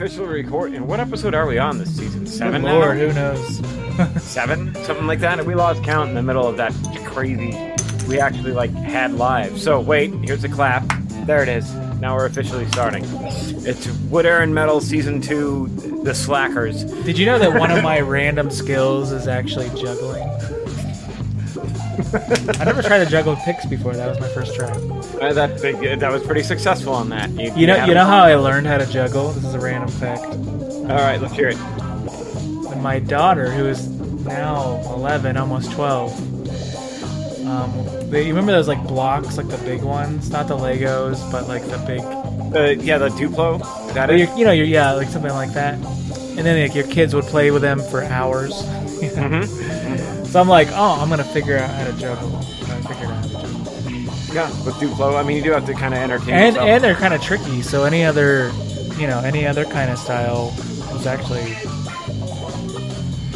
officially recording. What episode are we on this season? Seven Lord, who knows? Seven? Something like that? We lost count in the middle of that crazy. We actually like had live. So wait, here's the clap. There it is. Now we're officially starting. It's Wood Iron Metal Season 2, The Slackers. Did you know that one of my random skills is actually juggling? I never tried to juggle picks before. That was my first try. Uh, that that was pretty successful on that. You know, had you know how I learned how to juggle. This is a random fact. All right, let's hear it. When my daughter, who is now 11, almost 12, um, they, you remember those like blocks, like the big ones, not the Legos, but like the big, Uh, yeah, the Duplo. Is that it? you know, yeah, like something like that. And then like your kids would play with them for hours. Mm-hmm. So I'm like, oh, I'm gonna figure out how to juggle. I figured out how to juggle. Yeah, with Duplo. I mean, you do have to kind of entertain And yourself. and they're kind of tricky. So any other, you know, any other kind of style was actually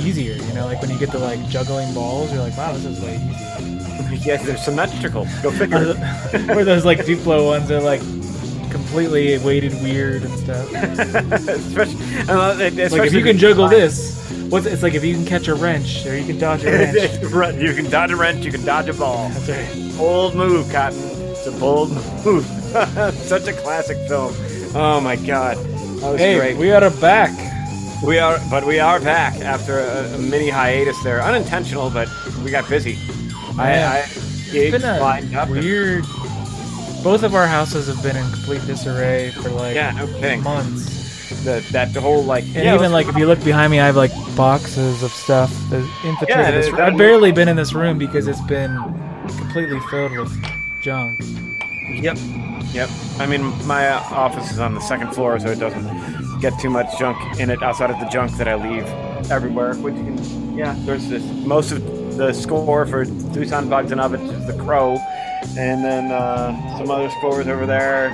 easier. You know, like when you get to like juggling balls, you're like, wow, this is way easier. yes, they're symmetrical. Go figure. Where those like Duplo ones are like completely weighted weird and stuff. especially, uh, Like if you can juggle this, what's it's like if you can catch a wrench or you can dodge a wrench. You can dodge a wrench, you can dodge a ball. That's right. Bold move, Cotton. It's a bold move. Such a classic film. Oh my god. That was Hey, great. we are back. We are, but we are back after a, a mini hiatus there. Unintentional, but we got busy. Yeah. I, I It's gigs been a lined up. and- weird. Both of our houses have been in complete disarray for like Yeah, no months. The, that whole like, And yeah, even like if you look behind me, I have like boxes of stuff that infiltrated Yeah, this room. I've barely been in this room because it's been completely filled with junk. Yep. Yep. I mean, my uh, office is on the second floor, so it doesn't get too much junk in it outside of the junk that I leave everywhere. Which you can, yeah, there's this. Most of the score for Dusan Bogdanovich is The Crow, and then uh, some other scores over there.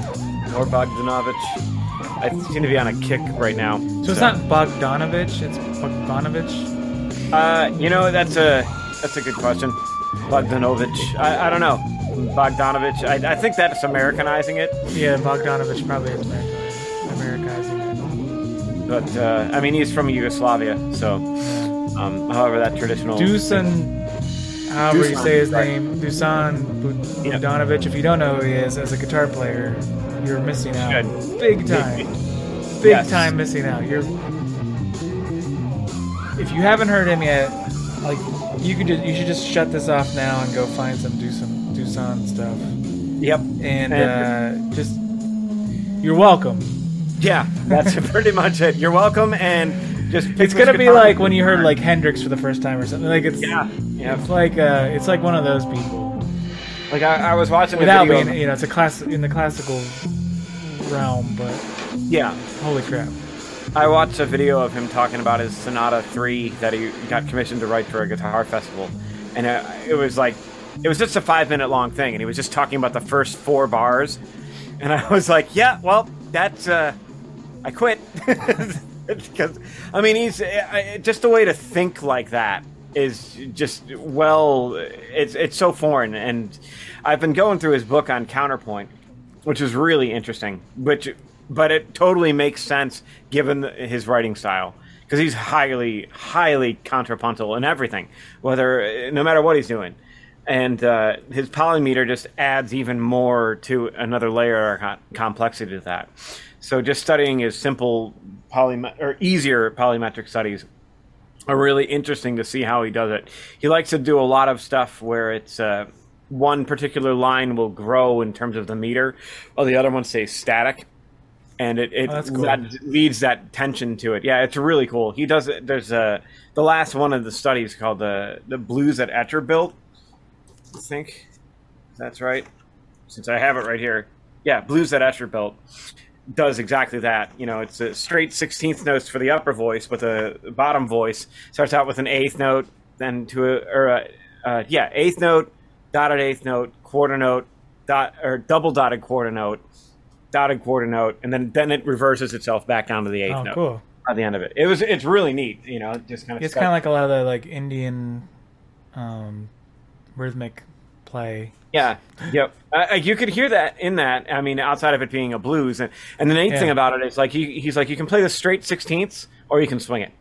More Bogdanovich. I seem to be on a kick right now. So it's not Bogdanovich, it's Bogdanovich. Uh, you know, that's a that's a good question. Bogdanovich. I, I don't know. Bogdanovich. I, I think that's Americanizing it. Yeah, Bogdanovich probably is Americanizing it. But uh, I mean, he's from Yugoslavia, so um, however that traditional. Dusan, however you say his right. name, Dusan. Bogdanovich. If you don't know who he is as a guitar player, you're missing out. Good. Big time. Big Yes. time missing out. You're if you haven't heard him yet, like you can just you should just shut this off now and go find some Dusan Dusan stuff. Yep. And And- uh, just you're welcome. Yeah, that's pretty much it. You're welcome, and just. pick It's gonna be like when you heard like Hendrix for the first time or something. Like it's Yeah. Yeah. it's like uh it's like one of those people. Like I, I was watching a Without video. being you know, it's a class in the classical realm, but yeah, holy crap. I watched a video of him talking about his Sonata Three that he got commissioned to write for a guitar festival, and it, it was like, it was just a five minute long thing, and he was just talking about the first four bars, and I was like, yeah, well, that's uh, I quit because I mean he's just a way to think like that is just well, it's it's so foreign, and I've been going through his book on counterpoint, which is really interesting, which but it totally makes sense given his writing style because he's highly highly contrapuntal in everything, whether no matter what he's doing. And uh, his polymeter just adds even more to another layer of complexity to that. So just studying his simple polymet or easier polymetric studies really interesting to see how he does it. He likes to do a lot of stuff where it's uh, one particular line will grow in terms of the meter, while the other one stays static, and it, it Oh, cool. that leads that tension to it. Yeah, it's really cool. He does it. There's a the last one of the studies called the the blues that Escher built. I think that's right. Since I have it right here, yeah, blues that Escher built does exactly that. You know, it's a straight sixteenth notes for the upper voice, but the bottom voice starts out with an eighth note, then to a or a, uh, yeah, eighth note, dotted eighth note, quarter note, dot or double dotted quarter note, dotted quarter note, and then then it reverses itself back down to the eighth Oh, note cool. at the end of it. It was it's really neat. You know, just kind of It's kind of like a lot of the like Indian um, rhythmic play. Yeah, yep. Uh, you could hear that in that. I mean, outside of it being a blues, and and the neat Yeah. thing about it is like he, he's like you can play the straight sixteenths or you can swing it.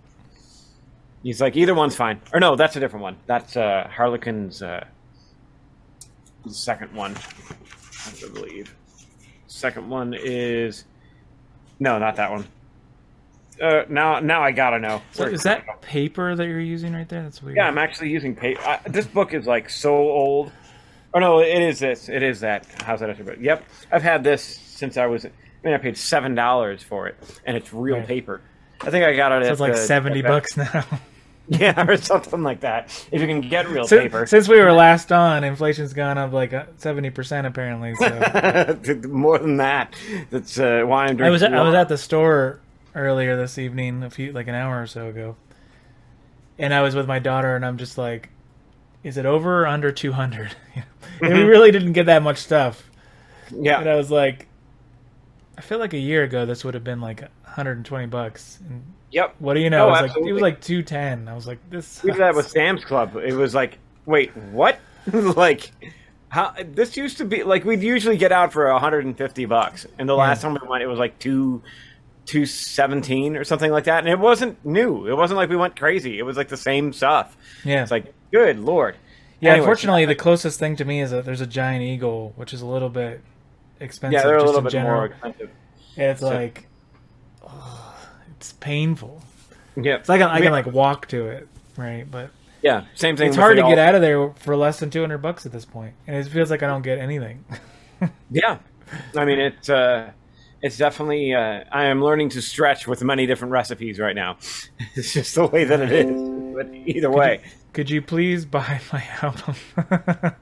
He's like either one's fine. Or no, that's a different one. That's uh, Harlequin's uh, second one, I believe. Second one is no, not that one. Uh, now, now I gotta know. So is that paper that you're using right there? That's weird. yeah, I'm actually using paper. I, this book is like so old. Oh no, it is this. It is that. How's that? But yep, I've had this since I was. I mean, I paid seven dollars for it, and it's real Right. paper. I think I got it. so at it's like the- seventy bucks now. Yeah, or something like that. If you can get real since, paper. since we were last on, inflation's gone up like uh, seventy percent apparently. So More than that. That's uh, why I'm drinking. I was at, I was at the store earlier this evening, a few like an hour or so ago, and I was with my daughter, and I'm just like, "Is it over or under 200?" and we mm-hmm. really didn't get that much stuff, Yeah. and I was like, I feel like a year ago this would have been like 120 bucks. And yep. what do you know? It, was like, it was like 210. I was like, this. We did that with. Sam's Club. It was like, wait, what? like, how? This used to be like we'd usually get out for 150 bucks, and the last time we went, it was like two, two seventeen or something like that, and it wasn't new. It wasn't like we went crazy. It was like the same stuff. Yeah, It's like, good lord. yeah. Anyways, unfortunately, the closest thing to me is that there's a giant eagle, which is a little bit expensive. yeah, they're a little bit general. more expensive. And it's So- like, oh, it's painful. Yeah, It's like I, I can like walk to it, right? But yeah, same thing. it's hard to get out of there for less than 200 bucks at this point, and it feels like I don't get anything. Yeah, I mean it's uh, it's definitely. Uh, I am learning to stretch with many different recipes right now. It's just the way that it is. But either way. Could you please buy my album?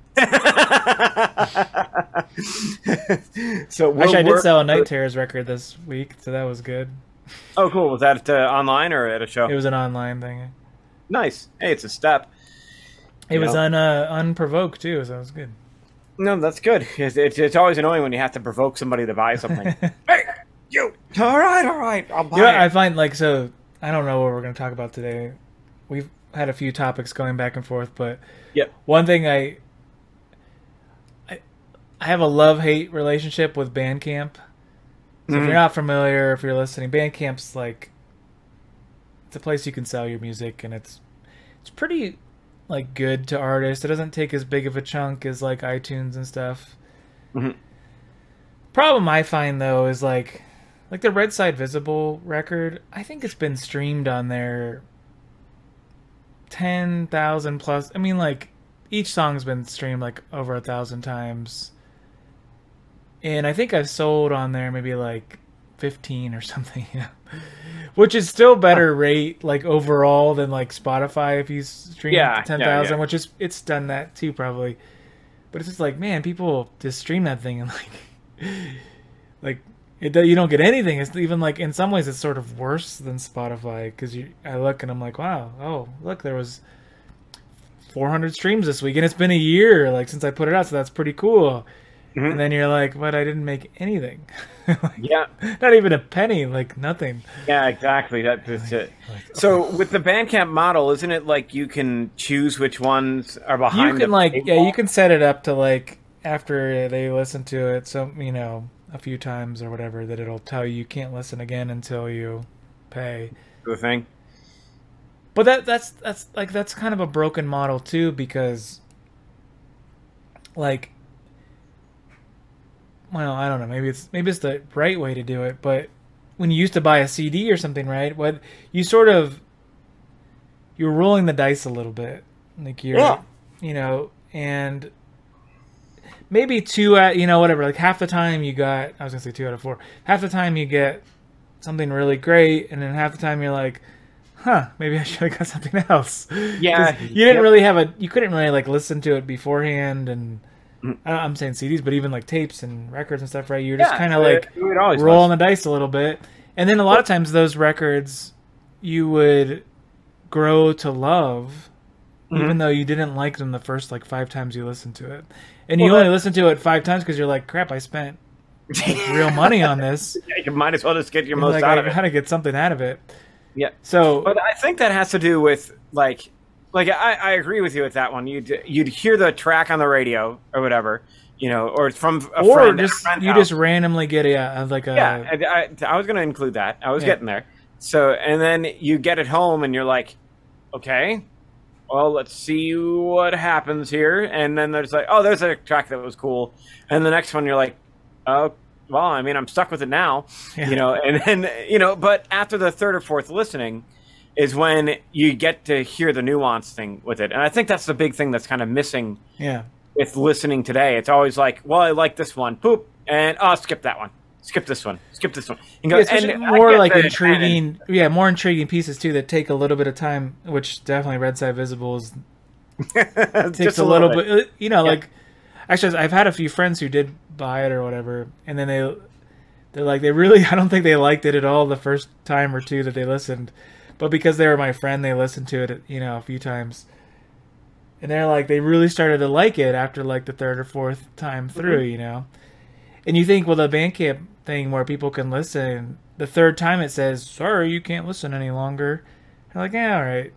so we'll Actually, I did sell a Night Terrors record this week, so that was good. Oh, cool. Was that uh, online or at a show? It was an online thing. nice. Hey, it's a step. It was Yeah. un uh, unprovoked too, so it was good. No, that's good. It's, it's, it's always annoying when you have to provoke somebody to buy something. hey, you. All right, all right. I'll buy You know, it. I find like so. I don't know what we're going to talk about today. Had a few topics going back and forth, but Yep. one thing I I I have a love hate relationship with Bandcamp. So if Mhm. you're not familiar, if you're listening, Bandcamp's like it's a place you can sell your music, and it's it's pretty like good to artists. It doesn't take as big of a chunk as like iTunes and stuff. Mhm. Problem I find though is like like the Red Side Visible record. I think it's been streamed on there ten thousand plus. I mean, like each song's been streamed like over a thousand times, and I think I've sold on there maybe like fifteen or something. You know? Which is still better rate like overall than like Spotify if you stream Yeah, ten yeah, yeah. which is it's done that too probably. But it's just like man, people just stream that thing and like like it you don't get anything. It's even like in some ways it's sort of worse than Spotify because you I look and I'm like wow oh look there was 400 streams this week and it's been a year like since I put it out so that's pretty cool. Mhm. And then you're like, but I didn't make anything. Like, Yeah. Not even a penny, like nothing. Yeah, exactly. That, that's it. So with the Bandcamp model, isn't it like you can choose which ones are behind? you can like yeah you can set it up to like after they listen to it so you know a few times or whatever that it'll tell you you can't listen again until you pay the thing. but that that's that's like that's kind of a broken model too because like well i don't know maybe it's maybe it's the right way to do it but when you used to buy a cd or something right what you sort of you're rolling the dice a little bit like you're Yeah. you know and maybe two out you know whatever. Like half the time you got i was gonna say two out of four. Half the time you get something really great and then half the time you're like huh maybe i should have got something else. Yeah. You didn't yep. really have a you couldn't really like listen to it beforehand and i'm saying cds but even like tapes and records and stuff right? You're just Yeah, kind of like rolling was. the dice a little bit. And then a lot of times those records you would grow to love Mm-hmm. even though you didn't like them the first like five times you listened to it and you Well, only that- listen to it five times because you're like crap i spent real money on this Yeah, you might as well just get your And, most like out i of it. gotta get something out of it Yeah. so But I think that has to do with like like I, I agree with you with that one. You'd you'd hear the track on the radio or whatever, you know, or from a or friend, just friend you house. just randomly get a, a like a yeah. I, I, I was going to include that. I was Yeah. getting there. So and then you get it home and you're like, okay, well let's see what happens here. And then there's like, oh, there's a track that was cool, and the next one you're like, oh. Well, I mean, I'm stuck with it now, Yeah. you know, and then you know, but after the third or fourth listening, is when you get to hear the nuance thing with it. And I think that's the big thing that's kind of missing yeah with listening today. It's always like, well, I like this one, poop, and oh, skip that one, skip this one, skip this one. And go, Yeah, and more like intriguing yeah more intriguing pieces too that take a little bit of time which definitely red side visibles Just takes a little bit, uh, you know like actually i've had a few friends who did buy it or whatever and then they they're like they really i don't think they liked it at all the first time or two that they listened but because they were my friend they listened to it you know a few times. And they're like they really started to like it after like the third or fourth time through you know? And you think well, the bandcamp thing where people can listen. The third time it says sorry you can't listen any longer. You're like yeah all right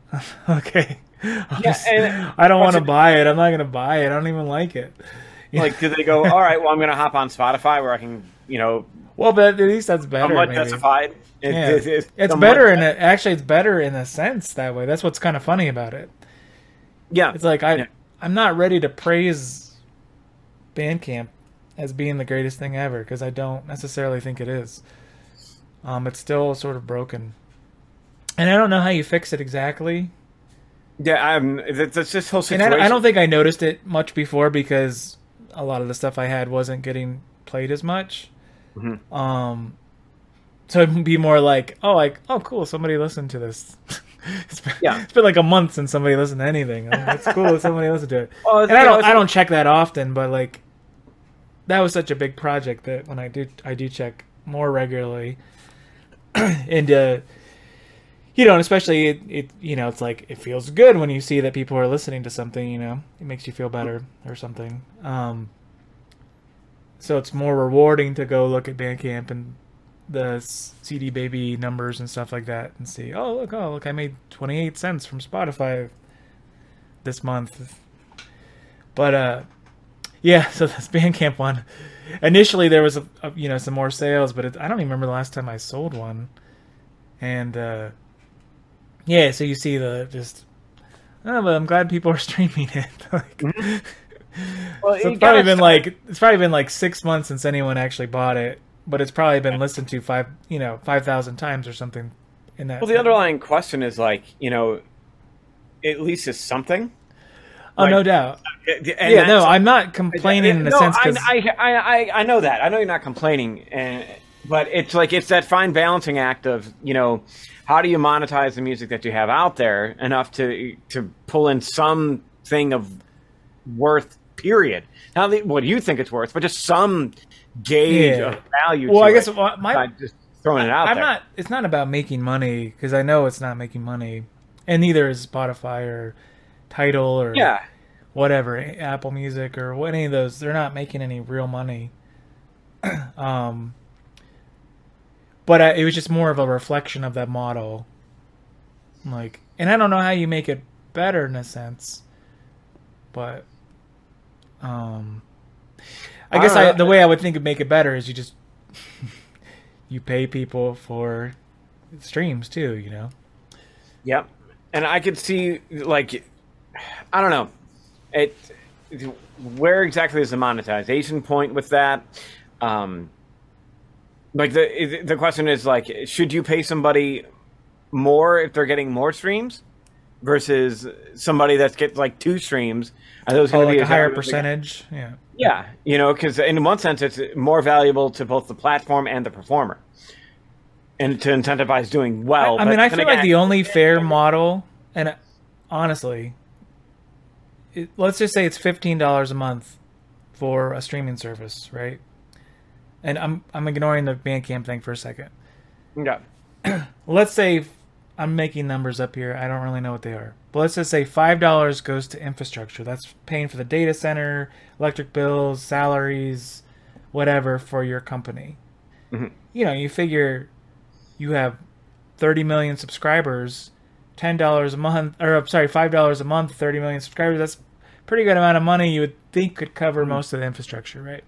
okay I'll just- and- i don't want to buy it. I'm not gonna buy it. I don't even like it. Like, do they go? All right, well, I'm going to hop on Spotify where I can, you know, well but at least that's better somewhat justified. It- Yeah. it- it's it's better in a, actually it's better in a sense that way. That's what's kind of funny about it. Yeah, It's like I Yeah. I'm not ready to praise Bandcamp as being the greatest thing ever because I don't necessarily think it is. Um, it's still sort of broken, and I don't know how you fix it exactly. yeah. I'm. It's, it's this whole And situation. I, I don't think I noticed it much before because a lot of the stuff I had wasn't getting played as much. Mhm. Um, so it'd be more like, oh, like, oh, cool, somebody listened to this. it's been, Yeah. it's been like a month since somebody listened to anything. It's cool that somebody listened to it. Well, and I don't, I don't check that often, but like, that was such a big project that when I do, I do check more regularly, and uh, you know, especially it, it, you know, it's like it feels good when you see that people are listening to something. You know, it makes you feel better or something. Um, so it's more rewarding to go look at Bandcamp and the CD Baby numbers and stuff like that, and see, oh look, oh look, I made twenty eight cents from Spotify this month. But uh, yeah, so that's Bandcamp one. Initially, there was a, a, you know some more sales, but it, I don't even remember the last time I sold one. And uh, yeah, so you see the just. Oh, but I'm glad people are streaming it. like, Well, so you it's probably been start- like it's probably been like six months since anyone actually bought it, but it's probably been listened to five you know five thousand times or something. In that. Well, the underlying question is like, you know, at least it's something. Oh, no doubt. Yeah, no, I'm not complaining in a no, sense I, because I, I, I, I know that. I know you're not complaining, and but it's like it's that fine balancing act of you know how do you monetize the music that you have out there enough to to pull in something of worth. Period. Not the, what you think it's worth, but just some gauge Yeah. of value. Well, I guess well, my just throwing it out I'm there. not. It's not about making money because I know it's not making money, and neither is Spotify or Tidal or Yeah, whatever Apple Music or any of those. They're not making any real money. um, but uh, it was just more of a reflection of that model. Like, and I don't know how you make it better in a sense, but um, I I guess I, the way I would think of make it better is you just you pay people for streams too. You know. Yep. And I could see like I don't know. It where exactly is the monetization point with that? Um like the the question is like should you pay somebody more if they're getting more streams versus somebody that gets like two streams? Are those Oh, going to like be a higher percentage. Yeah. Yeah, you know, because in one sense, it's more valuable to both the platform and the performer, and to incentivize doing well. I but mean, I feel like the only fair model, and honestly, it, let's just say it's fifteen dollars a month for a streaming service, right? And I'm I'm ignoring the Bandcamp thing for a second. Yeah. Let's say I'm making numbers up here. I don't really know what they are, but let's just say five dollars goes to infrastructure. That's paying for the data center, electric bills, salaries, whatever for your company. Mhm. You know, you figure you have 30 million subscribers ten dollars a month, or I'm sorry, five dollars a month, thirty million subscribers. That's pretty good amount of money. You would think could cover hmm. most of the infrastructure, right?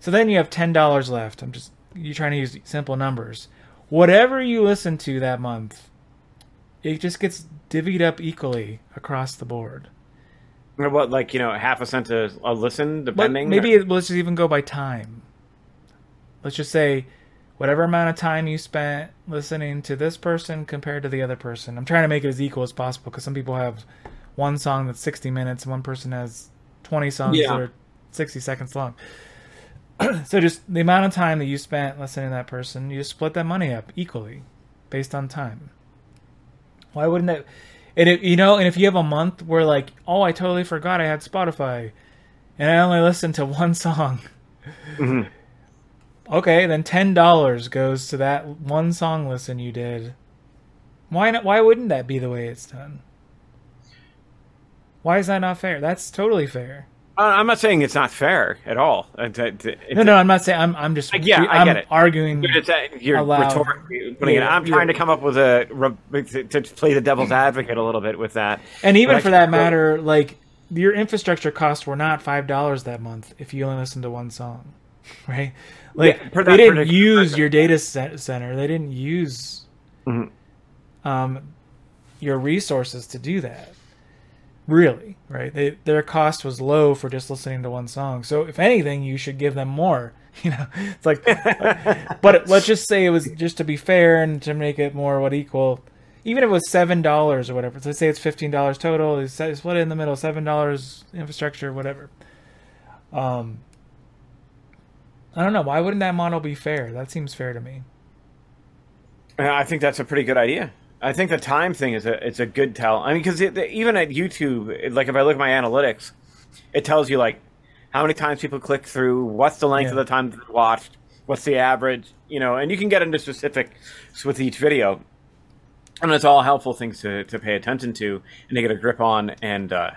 So then you have ten dollars left. I'm just you trying to use simple numbers. Whatever you listen to that month, it just gets divvied up equally across the board. Or what, like you know, half a cent a, a listen, But depending. maybe it, let's just even go by time. Let's just say whatever amount of time you spent listening to this person compared to the other person. I'm trying to make it as equal as possible because some people have one song that's 60 minutes, and one person has 20 songs Yeah. that are 60 seconds long. so just the amount of time that you spent listening to that person, you just split that money up equally based on time. Why wouldn't that? And it, you know, and if you have a month where like, oh, I totally forgot I had Spotify, and I only listened to one song. Mhm. Okay, then ten dollars goes to that one song listen you did. Why not? Why wouldn't that be the way it's done? Why is that not fair? That's totally fair. I- I'm not saying it's not fair at all. It's, it's, No, no, I'm not saying. I'm. I'm just. Yeah, I I'm get it. arguing. Uh, you're Aloud. rhetorically putting it. I'm trying yeah. to come up with a to, to play the devil's advocate a little bit with that. And even But for that matter, like your infrastructure costs were not five dollars that month if you only listened to one song, right? Like Yeah, they didn't use your data center. They didn't use Mhm. um, your resources to do that. Really, right? They, their cost was low for just listening to one song. So if anything, you should give them more. You know, it's like, but let's just say it was just to be fair and to make it more what equal. Even if it was seven dollars or whatever, so let's say it's fifteen dollars total. Split in the middle, seven dollars infrastructure, whatever. Um, I don't know. Why wouldn't that model be fair? That seems fair to me. I think that's a pretty good idea. I think the time thing is a it's a good tell. I mean, because even at YouTube, it- like if I look at my analytics, it tells you like how many times people click through, what's the length Yeah. of the time they watched, what's the average, you know, and you can get into specifics with each video, and it's all helpful things to, to pay attention to and to get a grip on and uh,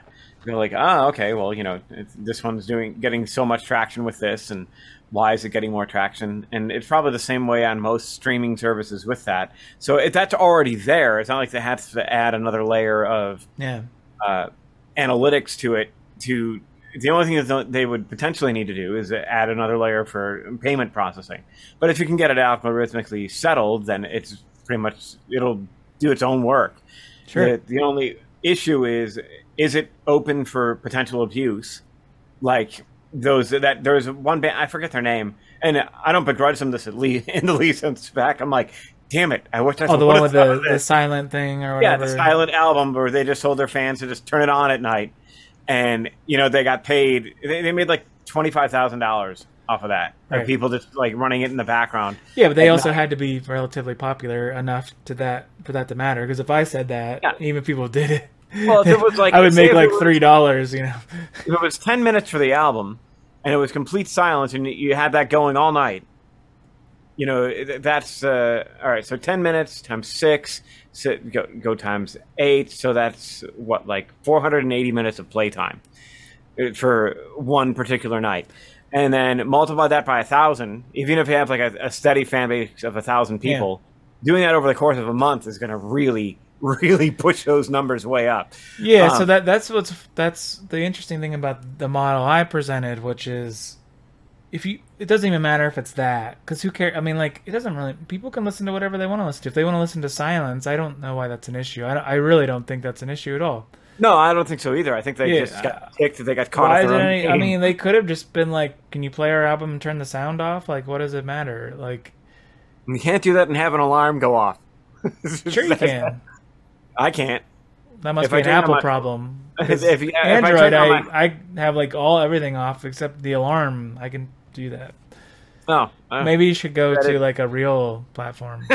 go like, ah, okay, well, you know, this one's doing getting so much traction with this, and why is it getting more traction? And it's probably the same way on most streaming services with that. So if that's already there, it's not like they have to add another layer of Yeah. uh, analytics to it. To the only thing that they would potentially need to do is add another layer for payment processing. But if you can get it algorithmically settled, then it's pretty much it'll do its own work. Sure. The, the only issue is is it open for potential abuse? Like those that there's one band I forget their name, and I don't begrudge them this at least in the least sense back. I'm like, damn it, I wish I Oh, the one with the, the silent thing or yeah, the silent album where they just told their fans to just turn it on at night, and you know they got paid. They, they made like twenty five thousand dollars off of that. Right. people just like running it in the background. Yeah, but they also night. had to be relatively popular enough to that for that to matter. Because if I said that, Yeah. even people did it, Well, if it was like- I would make like was- three dollars. You know, if it was 10 minutes for the album and it was complete silence and you had that going all night you know that's uh, all right so 10 minutes times 6 so go, go times 8 so that's what like 480 minutes of playtime uh, for one particular night and then multiply that by a thousand even if you have like a, a steady fan base of a thousand Yeah. people doing that over the course of a month is going to really really push those numbers way up yeah. so Um, that that's what's that's the interesting thing about the model I presented, which is if you it doesn't even matter if it's that because who cares? I mean, like it doesn't really. People can listen to whatever they want to listen to. If they want to listen to silence, I don't know why that's an issue. I, don't- I really don't think that's an issue at all. No, I don't think so either. I think they Yeah, just got ticked. They got caught Why off did any, I mean, they could have just been like, "Can you play our album and turn the sound off?" Like, what does it matter? Like, you can't do that and have an alarm go off. sure you can. I can't. That must If be I an Apple my- problem. If- if if I Android, turn I, on I, have like all everything off except the alarm. I can do that. Oh, I- Maybe you should go to is- like a real platform.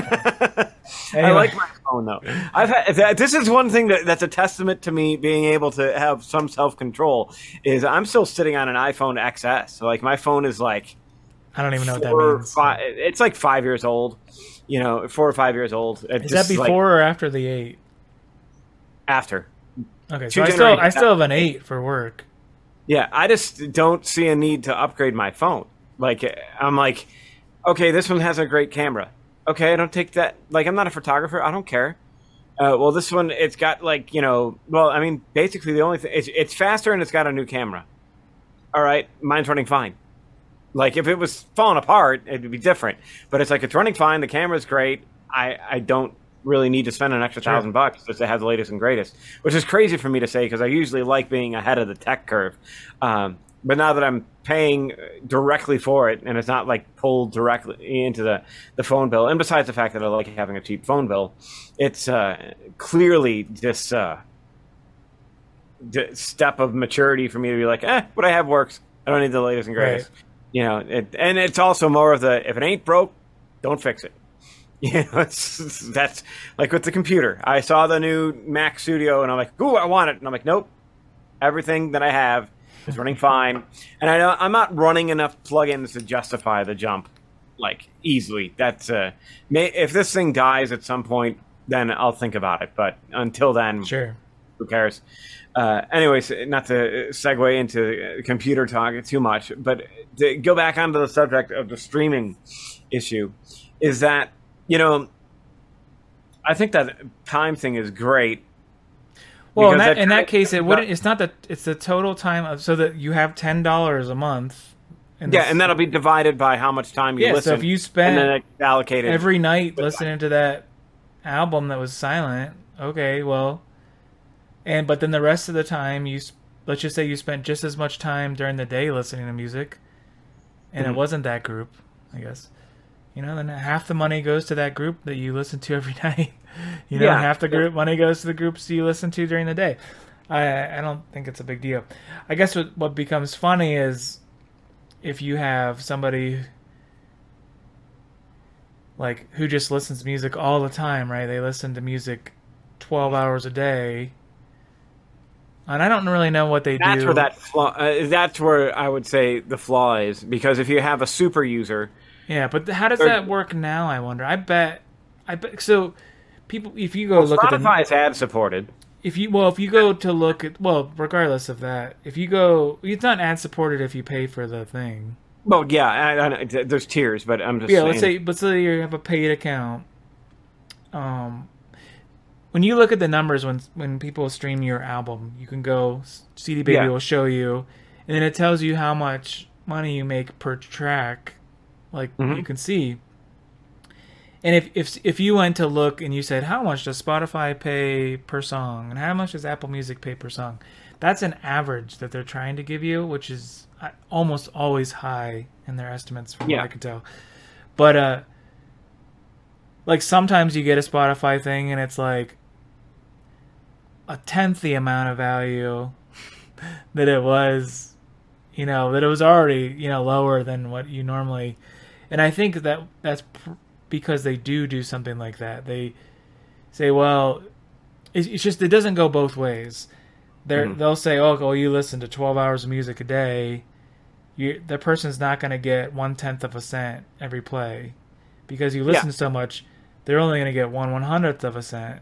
I like my phone though. I've had, that, this is one thing that, that's a testament to me being able to have some self control. Is I'm still sitting on an iPhone XS. So like my phone is like I don't even know what that means. five. It's like five years old. You know, four or five years old. It Is that like, before or after the eight? After? Okay, Two so I still I still have an eight for work. Yeah, I just don't see a need to upgrade my phone. Like, I'm like, okay, this one has a great camera. Okay, I don't take that. Like, I'm not a photographer. I don't care. Uh, well, this one it's got like you know, well, I mean, basically the only thing it's, it's faster and it's got a new camera. All right, mine's running fine. Like if it was falling apart, it'd be different. But it's like it's running fine. The camera's great. I I don't really need to spend an extra Sure. thousand bucks just to have the latest and greatest, which is crazy for me to say because I usually like being ahead of the tech curve. Um, but now that I'm paying directly for it and it's not like pulled directly into the, the phone bill, and besides the fact that I like having a cheap phone bill, it's uh, clearly this uh, step of maturity for me to be like, eh, what I have works. I don't need the latest and greatest. You know, it, and it's also more of the if it ain't broke, don't fix it. You know, it's, that's like with the computer. I saw the new Mac Studio and I'm like, ooh, I want it. And I'm like, nope. Everything that I have is running fine. And I know I'm not running enough plugins to justify the jump like easily. That's uh, may, if this thing dies at some point, then I'll think about it. But until then, Sure. who cares? Uh, anyways, not to segue into computer talk too much, but to go back onto the subject of the streaming issue, is that you know, I think that time thing is great. Well, in that, that in that case, it wouldn't. It's not the. It's the total time of so that you have ten dollars a month. And Yeah, and that'll be divided by how much time you yeah. listen. So if you and spend then allocated every night listening to that album that was silent, okay, well, and but then the rest of the time you, let's just say you spent just as much time during the day listening to music, and Mhm. it wasn't that group, I guess. You know, then half the money goes to that group that you listen to every night. You know, Yeah. half the group money goes to the groups you listen to during the day. I I don't think it's a big deal. I guess what what becomes funny is if you have somebody like who just listens to music all the time, right? They listen to music 12 hours a day. And I don't really know what they That's do. where that flaw. Uh, that's where I would say the flaw is because if you have a super user, Yeah, but how does that work now? I wonder. I bet. I bet. So, people, if you go look at the, Spotify is ad supported. if you well, if you go to look at well, regardless of that, if you go, it's not ad supported if you pay for the thing. Well, yeah, I, I, there's tiers, but I'm just yeah, saying. let's say, let's say you have a paid account. Um, when you look at the numbers when when people stream your album, you can go CD Baby Yeah. will show you, and then it tells you how much money you make per track, like Mhm. you can see. And if, if if you went to look and you said how much does Spotify pay per song and how much does Apple Music pay per song, that's an average that they're trying to give you, which is uh, almost always high in their estimates from Yeah. what I can tell. But uh, like sometimes you get a Spotify thing and it's like a tenth the amount of value that it was, you know, that it was already you know lower than what you normally. And I think that that's pr- because they do do something like that. They say, well, it's, it's just it doesn't go both ways. They're, Mhm. They'll say, oh, well, you listen to twelve hours of music a day. You, the person's not going to get one tenth of a cent every play because you listen so much. They're only going to get one one hundredth of a cent.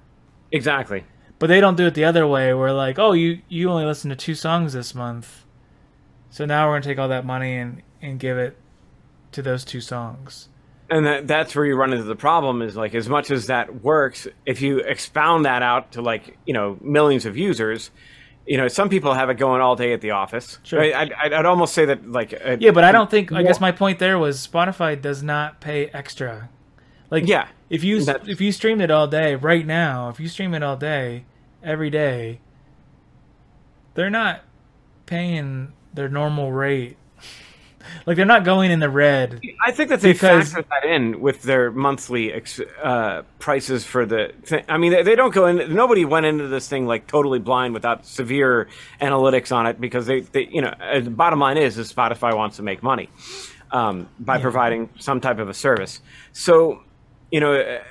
exactly. But they don't do it the other way. Where like, oh, you you only listen to two songs this month, so now we're gonna take all that money and and give it to those two songs. And that, that's where you run into the problem is like as much as that works, if you expound that out to like you know millions of users, you know some people have it going all day at the office. Sure. I'd, I'd, I'd almost say that like uh, Yeah, but I don't think. I guess my point there was Spotify does not pay extra. Like, Yeah, if you if you stream it all day right now, if you stream it all day, every day, they're not paying their normal rate. Like they're not going in the red. I think that they Because- factor that in with their monthly ex- uh, prices for the. Thing. I mean, they, they don't go in. Nobody went into this thing like totally blind without severe analytics on it because they, they you know, uh, the bottom line is, is Spotify wants to make money um, by providing some type of a service. So, you know. Uh,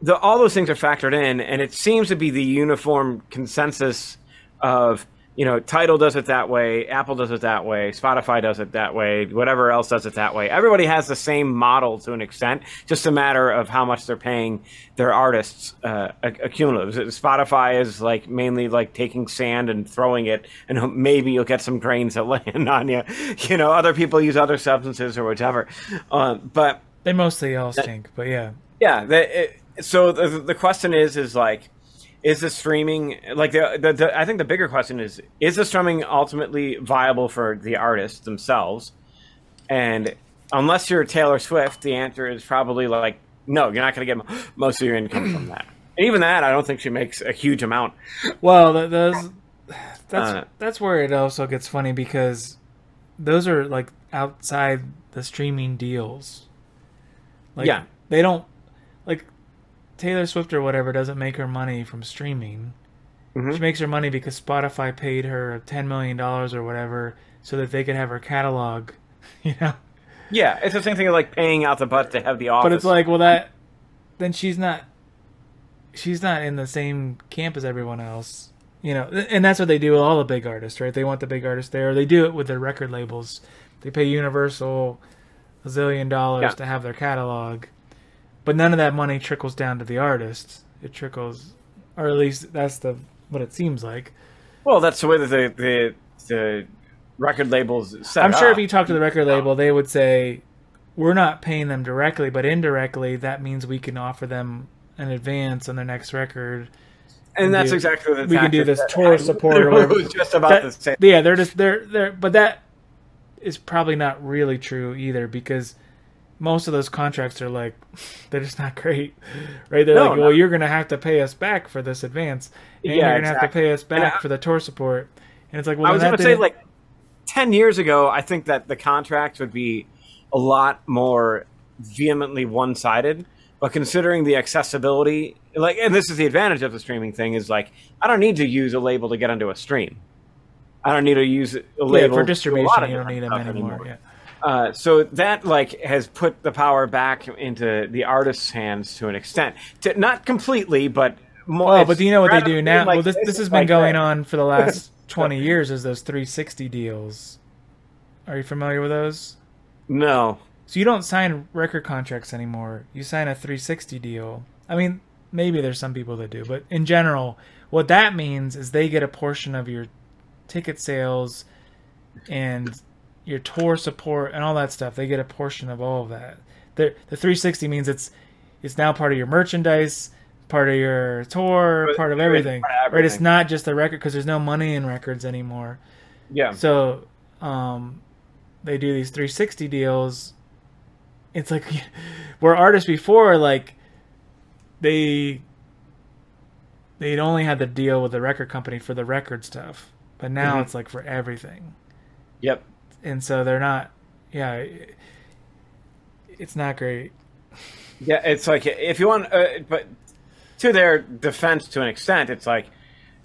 the, all those things are factored in, and it seems to be the uniform consensus of you know, Tidal does it that way, Apple does it that way, Spotify does it that way, whatever else does it that way. Everybody has the same model to an extent, just a matter of how much they're paying their artists uh, a, a cumulative. Spotify is like mainly like taking sand and throwing it, and maybe you'll get some grains that land on you. You know, other people use other substances or whatever, uh, but They mostly all stink, but yeah. yeah, the, it, so the, the question is is like is the streaming like the, the, the I think the bigger question is is the streaming ultimately viable for the artists themselves? And unless you're Taylor Swift, the answer is probably like no, you're not going to get most of your income from that. And even that, I don't think she makes a huge amount. Well, th- those that's Uh. that's where it also gets funny because those are like outside the streaming deals. Like, Yeah. they don't Taylor Swift or whatever doesn't make her money from streaming. Mhm. She makes her money because Spotify paid her ten million dollars or whatever so that they could have her catalog. You know, Yeah, it's the same thing as like paying out the butt to have the office. but it's like, well, that then she's not she's not in the same camp as everyone else. You know, and that's what they do with all the big artists, right? They want the big artists there. They do it with their record labels. They pay Universal a zillion dollars Yeah. to have their catalog, but none of that money trickles down to the artists. It trickles, or at least that's the what it seems like. well, that's the way that the the, the record labels. I'm sure up. if you talk to the record label, they would say, "We're not paying them directly, but indirectly, that means we can offer them an advance on their next record." and that's do- exactly the we can do this tour support or It whatever. was just about That- the same. Yeah, they're just they're they're, but that is probably not really true either because most of those contracts are like they're just not great, right? They're No, like, no. well, you're gonna have to pay us back for this advance, and Yeah, you're gonna have to pay us back I- for the tour support, and it's like, well, I was going to say like ten years ago. I think that the contracts would be a lot more vehemently one-sided. But considering the accessibility, like, and this is the advantage of the streaming thing, is like I don't need to use a label to get onto a stream. I don't need to use a yeah, label for to a distribution, you don't need them stuff anymore. Yeah. Uh, so that like has put the power back into the artist's hands to an extent, to, not completely, but more. Oh, but do you know what they do now? like well, this this has been like going that. on for the last twenty years. Is those 360 deals? Are you familiar with those? No, So you don't sign record contracts anymore. You sign a 360 deal. I mean, maybe there's some people that do, but in general, what that means is they get a portion of your ticket sales and your tour support and all that stuff. They get a portion of all of that. The the 360 means it's it's now part of your merchandise, part of your tour, But- part of everything. part of Right? It's not just the record because there's no money in records anymore. yeah, So, um, they do these 360 deals. It's like where artists before, like they they'd only had the deal with the record company for the record stuff, but now Mhm. it's like for everything, yep. And so they're not. Yeah, it's not great. Yeah, it's like if you want, uh, but to their defense, to an extent, it's like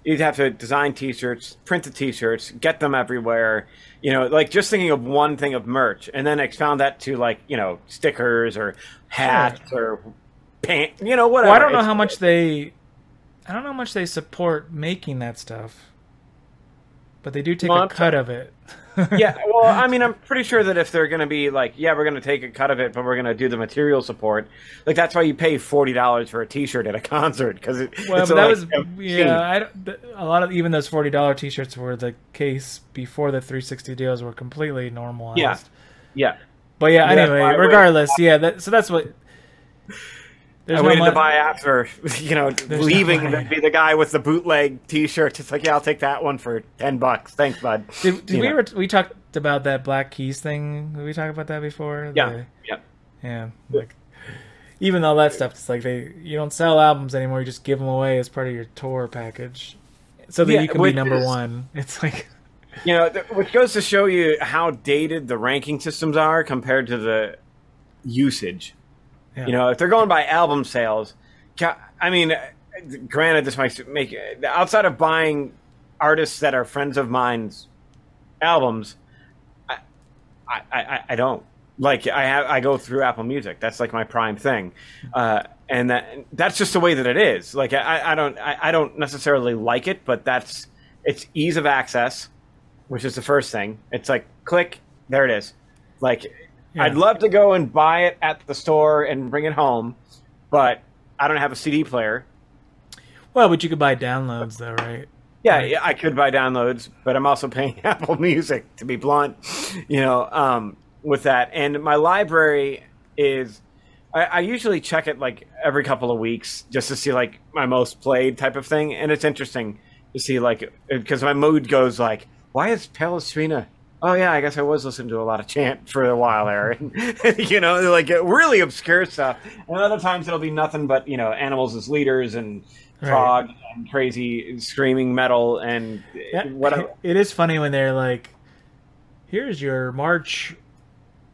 you'd have to design T-shirts, print the T-shirts, get them everywhere. You know, like just thinking of one thing of merch, and then expound that to like you know stickers or hats or paint. you know whatever. Well, I don't know It's- how much they, I don't know how much they support making that stuff, but they do take Well, a I'm cut of it. yeah, well, I mean, I'm pretty sure that if they're going to be like, yeah, we're going to take a cut of it, but we're going to do the material support, like that's why you pay forty dollars for a T-shirt at a concert because it, Well, it's but that like was a yeah. I a lot of even those forty dollar T-shirts were the case before the three sixty deals were completely normalized. Yeah. yeah. But yeah, Yeah, anyway, why I waited. regardless, yeah. That, so that's what. There's I no waited mon- to buy after, you know, no leaving money. to be the guy with the bootleg T-shirt. It's like, yeah, I'll take that one for ten bucks. Thanks, bud. Did, did we ever we talked about that Black Keys thing? Did we talk about that before? Yeah, The- yeah. yeah. Like, even all that stuff, it's like they you don't sell albums anymore. You just give them away as part of your tour package, so that Yeah, you can be number is- one. It's like You know, th- which goes to show you how dated the ranking systems are compared to the usage. Yeah. You know, if they're going by album sales, I mean, granted, this might make outside of buying artists that are friends of mine's albums, I, I, I, I don't like. I have I go through Apple Music. That's like my prime thing, uh, and that that's just the way that it is. Like I, I don't I, I don't necessarily like it, but that's it's ease of access, which is the first thing. It's like click, there it is. Like Yeah. I'd love to go and buy it at the store and bring it home, but I don't have a CD player. well, but you could buy downloads though, right? Yeah, Right. yeah, I could buy downloads, but I'm also paying Apple Music to be blunt, you know, um, with that. And my library is I, I usually check it like every couple of weeks just to see like my most played type of thing, and it's interesting to see like because my mood goes like, why is Palestrina? Oh yeah, I guess I was listening to a lot of chant for a while there, you know, like really obscure stuff. And other times it'll be nothing but you know animals as leaders and prog right. and crazy screaming metal and yeah, whatever. It is funny when they're like, "Here's your March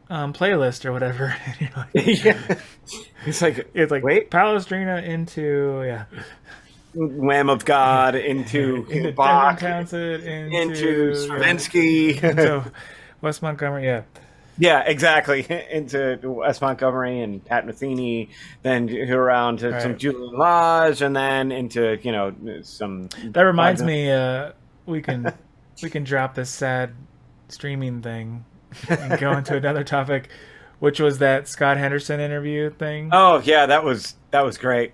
um, playlist or whatever." like, yeah, it's like it's like wait, Palestrina into yeah. Lamb of God into, Bach, Townsend, into, into Stravinsky, into Wes Montgomery, yeah. Yeah, exactly. into Wes Montgomery and Pat Metheny, then around to right. some Julian Lage, and then into you know some. That reminds me, uh, we can we can drop this sad streaming thing and go into another topic, which was that Scott Henderson interview thing. Oh yeah, that was that was great.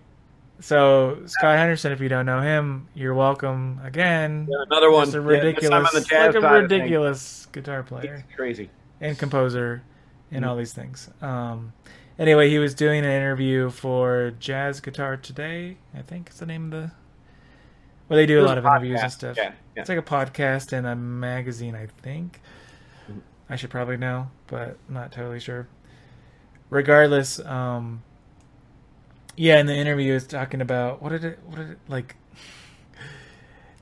So Scott Henderson, if you don't know him, you're welcome again. Yeah, another one. Just a ridiculous, yeah, like a ridiculous guitar player. It's crazy. And composer, and mm-hmm. all these things. Um, anyway, he was doing an interview for Jazz Guitar Today. I think is the name of the. Well, they do a lot of podcast. interviews and stuff. Yeah, yeah. It's like a podcast and a magazine, I think. Mm-hmm. I should probably know, but I'm not totally sure. Regardless, um, yeah, in the interview is talking about what did it what did it like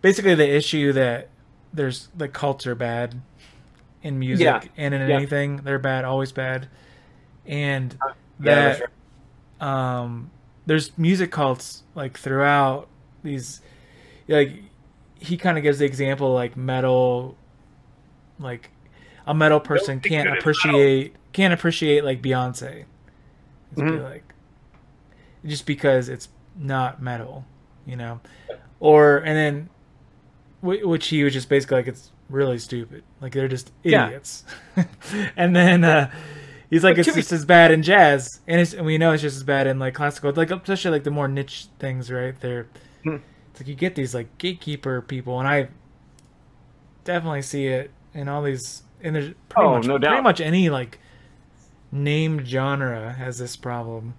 basically the issue that there's the cults are bad in music yeah. and in yeah. anything. They're bad, always bad. And uh, that yeah, right. um there's music cults like throughout these like he kind of gives the example like metal like a metal person can't appreciate can't appreciate like Beyonce. Mm-hmm. like just because it's not metal, you know, or and then which he was just basically like it's really stupid, like they're just idiots, yeah. and then uh, he's like it's just as bad in jazz, and, it's, and we know it's just as bad in like classical, like especially like the more niche things, right? They're hmm. it's like you get these like gatekeeper people, and I definitely see it in all these, and there's pretty oh, much no pretty much any like named genre has this problem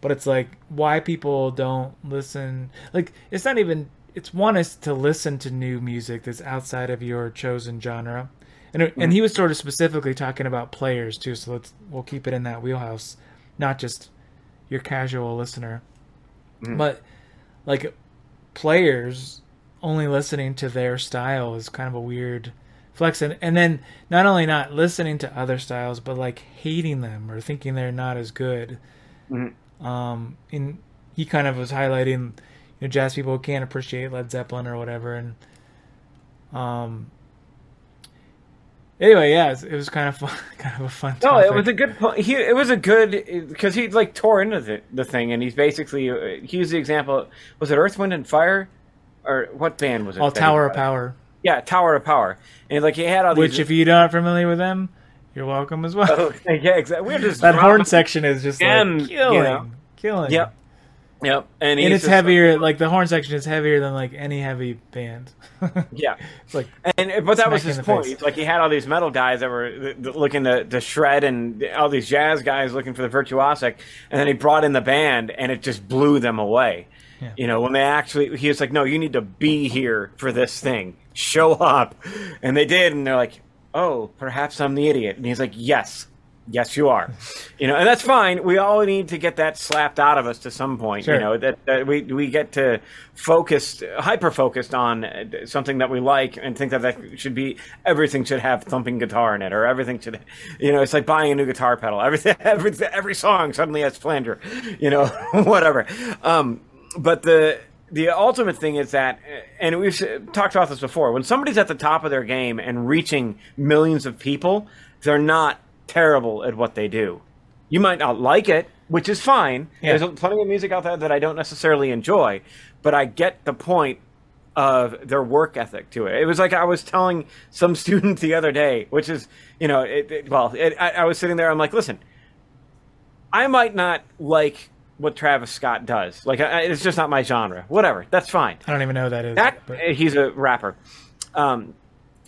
but it's like why people don't listen like it's not even it's one is to listen to new music that's outside of your chosen genre and mm-hmm. and he was sort of specifically talking about players too so let's we'll keep it in that wheelhouse not just your casual listener mm-hmm. but like players only listening to their style is kind of a weird flex and, and then not only not listening to other styles but like hating them or thinking they're not as good mm-hmm. Um, and he kind of was highlighting, you know, jazz people can't appreciate Led Zeppelin or whatever. And um, anyway, yeah, it was, kind of fun, kind of a fun. No, topic. it was a good. He it was a good because he like tore into the, the thing, and he's basically uh, he used the example. Was it Earth, Wind, and Fire, or what band was it? All Tower of Power. Yeah, Tower of Power, and like he had all these. Which, if you're not familiar with them, you're welcome as well. Oh, yeah, exactly. We're just that horn section is just like killing, you know, killing. Yep. Yep, and, and it's heavier. Like, like, the horn section is heavier than like any heavy band. yeah, it's like and but that was his point. Face. Like he had all these metal guys that were looking to, to shred, and all these jazz guys looking for the virtuosic, and then he brought in the band, and it just blew them away. Yeah. You know, when they actually, he was like, "No, you need to be here for this thing. Show up," and they did, and they're like, oh, perhaps I'm the idiot. And he's like, yes, yes, you are. You know, and that's fine. We all need to get that slapped out of us to some point. Sure. You know, that, that, we, we get to focus, hyper focused on something that we like and think that that should be, everything should have thumping guitar in it or everything should, you know, it's like buying a new guitar pedal. Everything, every, every song suddenly has flanger, you know, whatever. Um, but the, the ultimate thing is that, and we've talked about this before, when somebody's at the top of their game and reaching millions of people, they're not terrible at what they do. You might not like it, which is fine. Yeah. There's plenty of music out there that I don't necessarily enjoy, but I get the point of their work ethic to it. It was like I was telling some student the other day, which is, you know, it, it, well, it, I, I was sitting there, I'm like, listen, I might not like what Travis Scott does. Like, it's just not my genre. Whatever, that's fine. I don't even know who that is. That, but... He's a rapper. Um,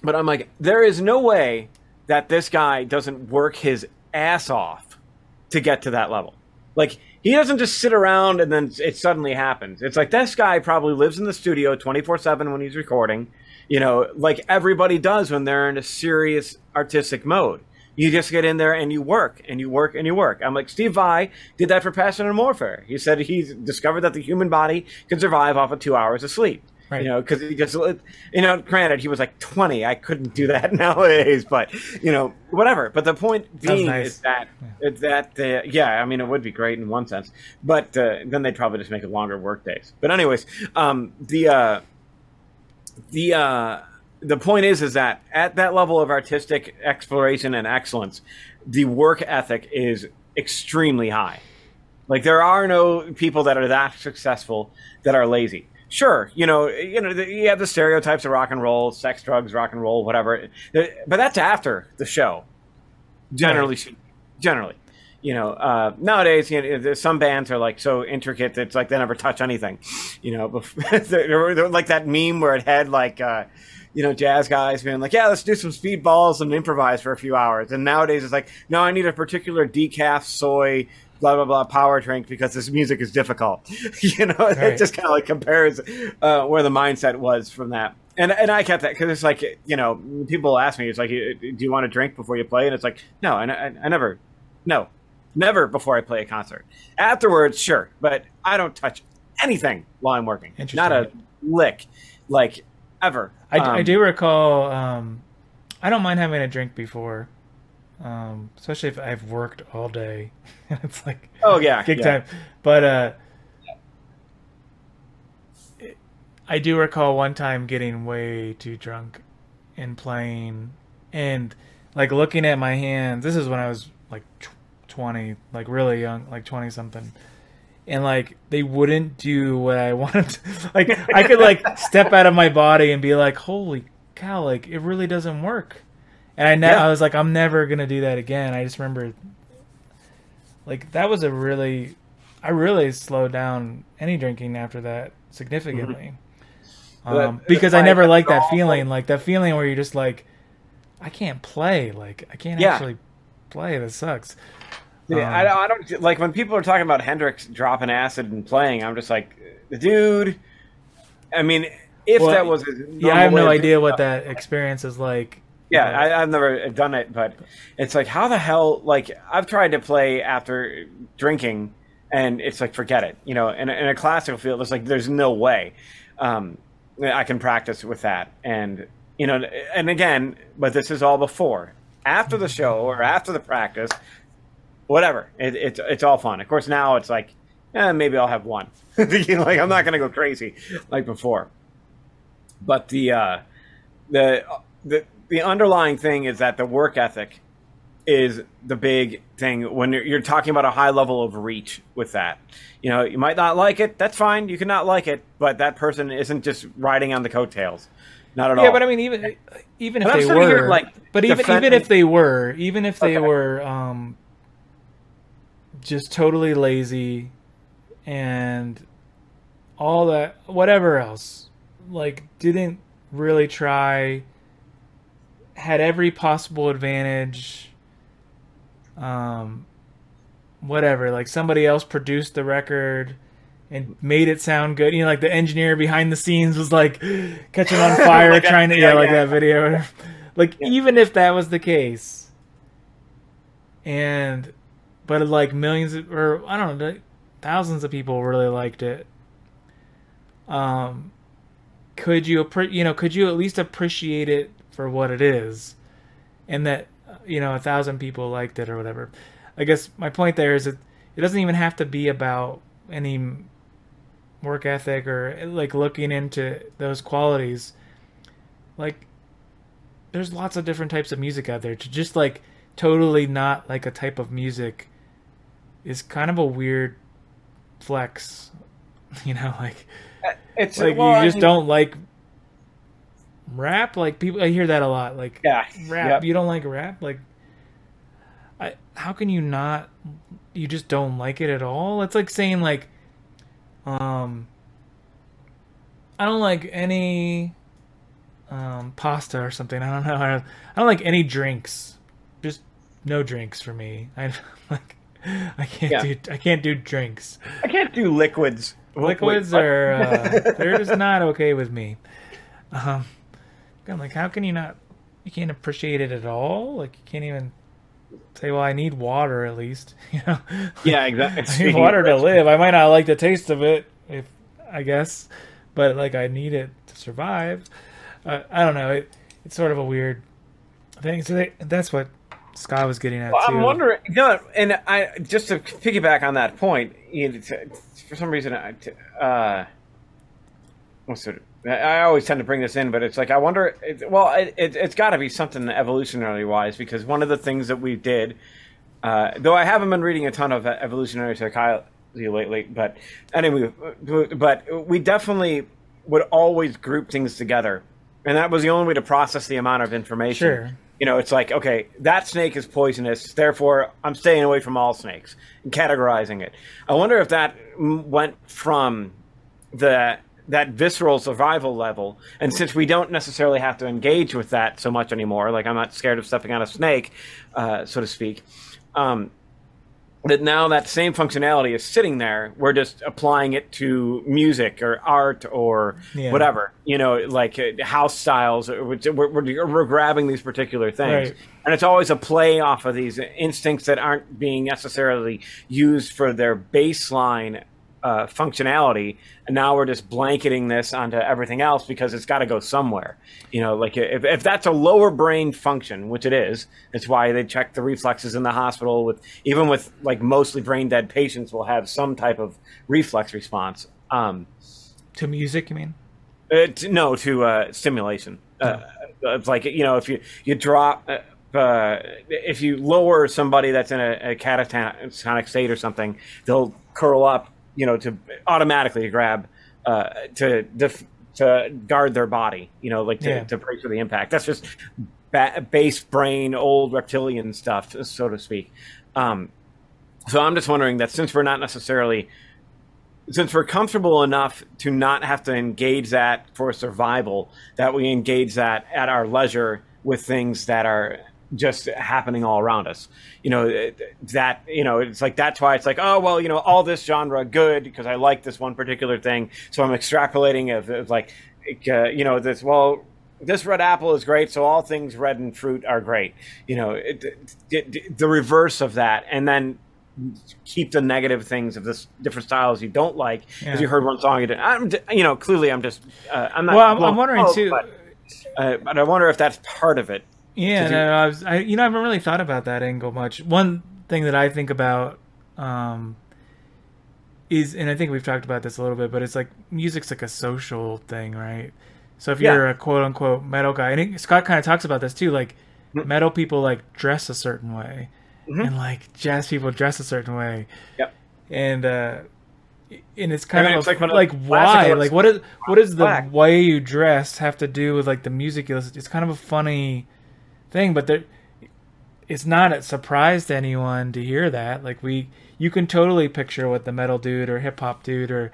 but I'm like, there is no way that this guy doesn't work his ass off to get to that level. Like he doesn't just sit around and then it suddenly happens. It's like this guy probably lives in the studio 24/7 when he's recording, you know, like everybody does when they're in a serious artistic mode. You just get in there and you work and you work and you work. I'm like Steve Vai did that for Passion and Warfare. He said he discovered that the human body can survive off of 2 hours of sleep. Right. You know, because he just, you know, granted, he was like 20. I couldn't do that nowadays, but, you know, whatever. But the point being nice. is that, is that uh, yeah, I mean, it would be great in one sense, but uh, then they'd probably just make it longer work days. But, anyways, um, the, uh, the, uh, the point is, is that at that level of artistic exploration and excellence, the work ethic is extremely high. Like there are no people that are that successful that are lazy. Sure, you know, you know, the- you have the stereotypes of rock and roll, sex, drugs, rock and roll, whatever. But that's after the show. Generally, speaking. generally, you know, uh, nowadays, you know, some bands are like so intricate that it's like they never touch anything. You know, they're, they're like that meme where it had like. Uh, you know, jazz guys being like, yeah, let's do some speedballs and improvise for a few hours. And nowadays it's like, no, I need a particular decaf soy, blah, blah, blah power drink because this music is difficult. you know, it just kind of like compares uh, where the mindset was from that. And, and I kept that because it's like, you know, people ask me, it's like, do you want to drink before you play? And it's like, no, I, I, I never, no, never before I play a concert. Afterwards, sure, but I don't touch anything while I'm working. Not a lick, like ever. I, I Um, do recall. Um, I don't mind having a drink before, um, especially if I've worked all day. it's like Oh yeah, gig yeah. time. But uh, I do recall one time getting way too drunk and playing, and like looking at my hands. This is when I was like tw- twenty, like really young, like twenty something. And like they wouldn't do what I wanted. To, like I could like step out of my body and be like, "Holy cow!" Like it really doesn't work. And I, ne- Yeah. I was like, I'm never gonna do that again. I just remember like that was a really i really slowed down any drinking after that significantly But um, because i never liked that feeling like that feeling where you're just like i can't play like i can't Yeah. actually play this sucks Yeah, Um, I, don't- I don't like when people are talking about Hendrix dropping acid and playing. I'm just like, the dude. I mean, if Well, that was a yeah i have no idea what that experience is like Yeah, I, I've never done it, but it's like, how the hell? Like, I've tried to play after drinking, and it's like, forget it. You know, in a, in a classical field, it's like, there's no way um, I can practice with that. And you know, and again, but this is all before, after the show or after the practice, whatever. It, it's it's all fun. Of course, now it's like, eh, maybe I'll have one. You know, like I'm not going to go crazy like before. But the uh, the the the underlying thing is that the work ethic is the big thing when you're, you're talking about a high level of reach with that. You know, you might not like it. That's fine. You can not like it, but that person isn't just riding on the coattails. Not at all. yeah but i mean even even if they were here, like, but even even if they were even if they Okay. were um just totally lazy and all that whatever else. Like didn't really try had every possible advantage um whatever. Like somebody else produced the record and made it sound good. You know like the engineer behind the scenes was like catching on fire Like trying to yeah, yeah, like yeah. that video. Like Yeah. even if that was the case. And but like millions of, or i don't know thousands of people really liked it. Um could you you know could you at least appreciate it for what it is? And that you know a thousand people liked it or whatever. I guess my point there is that it doesn't even have to be about any work ethic or like looking into those qualities. Like there's lots of different types of music out there to just like totally not like a type of music is kind of a weird flex you know like it's like well, you just mean, don't like rap? Like people i hear that a lot like Yeah, rap. yep. you don't like rap? Like i how can you not you just don't like it at all? It's like saying like um i don't like any um pasta or something. I don't know i don't, I don't like any drinks. Just no drinks for me. I like I can't Yeah. do I can't do drinks. I can't do liquids. Liquids Wait, are uh, they're just not okay with me. Um, I'm like, how can you not? You can't appreciate it at all. Like you can't even say, well, I need water at least. You know. Yeah, exactly. I need water to live. I might not like the taste of it, if I guess, but like I need it to survive. Uh, I don't know. It, it's sort of a weird thing. So they, that's what Scott was getting at Well. I'm wondering, know, and I just to piggyback on that point, you know, for some reason, I, uh, what's it? I always tend to bring this in, but it's like I wonder. It, well, it, it, it's got to be something evolutionary wise because one of the things that we did, uh, though I haven't been reading a ton of evolutionary psychology lately, but anyway, but we definitely would always group things together, and that was the only way to process the amount of information. Sure. You know, it's like, okay, that snake is poisonous, therefore I'm staying away from all snakes and categorizing it. I wonder if that went from the that visceral survival level, and since we don't necessarily have to engage with that so much anymore, like I'm not scared of stepping on a snake, uh, so to speak. Um, that now that same functionality is sitting there. We're just applying it to music or art or Yeah. whatever, you know, like uh, house styles. We're, we're, we're grabbing these particular things. Right. And it's always a play off of these instincts that aren't being necessarily used for their baseline uh, functionality. And now we're just blanketing this onto everything else because it's got to go somewhere. You know, like if, if that's a lower brain function, which it is, it's why they check the reflexes in the hospital with even with like mostly brain dead patients will have some type of reflex response. Um, to music, you mean? uh, t- no, to uh, stimulation. Uh, it's like you know, if you you drop, uh, uh, if you lower somebody that's in a, a catatonic state or something, they'll curl up, you know, to automatically grab uh, to def- to guard their body, you know, like to, Yeah. to brace for the impact. That's just ba- base brain, old reptilian stuff, so to speak. Um, so I'm just wondering that since we're not necessarily since we're comfortable enough to not have to engage that for survival, that we engage that at our leisure with things that are just happening all around us. You know, that, you know, it's like, that's why it's like, oh, well, you know, all this genre good because I like this one particular thing. So I'm extrapolating of, of like, uh, you know, this, well, this red apple is great, so all things red and fruit are great. You know, it, it, it- the reverse of that, and then keep the negative things of this different styles you don't like because Yeah. you heard one song you didn't. I'm, you know, clearly I'm just, uh, I'm not. Well, I'm, I'm wondering smoke, too. but, uh, but I wonder if that's part of it. Yeah, no, no, I was, I, you know, I haven't really thought about that angle much. One thing that I think about um, is, and I think we've talked about this a little bit, but it's like music's like a social thing, right? So if Yeah. you're a quote unquote metal guy, and it, Scott kind of talks about this too, like Mm-hmm. metal people like dress a certain way, Mhm. and like jazz people dress a certain way, Yep. and uh, and it's kind I mean, of it's like like, why, like what is what is the way you dress have to do with like the music you listen? It's kind of a funny thing, but there, it's not a surprise to anyone to hear that. Like we, you can totally picture what the metal dude or hip hop dude or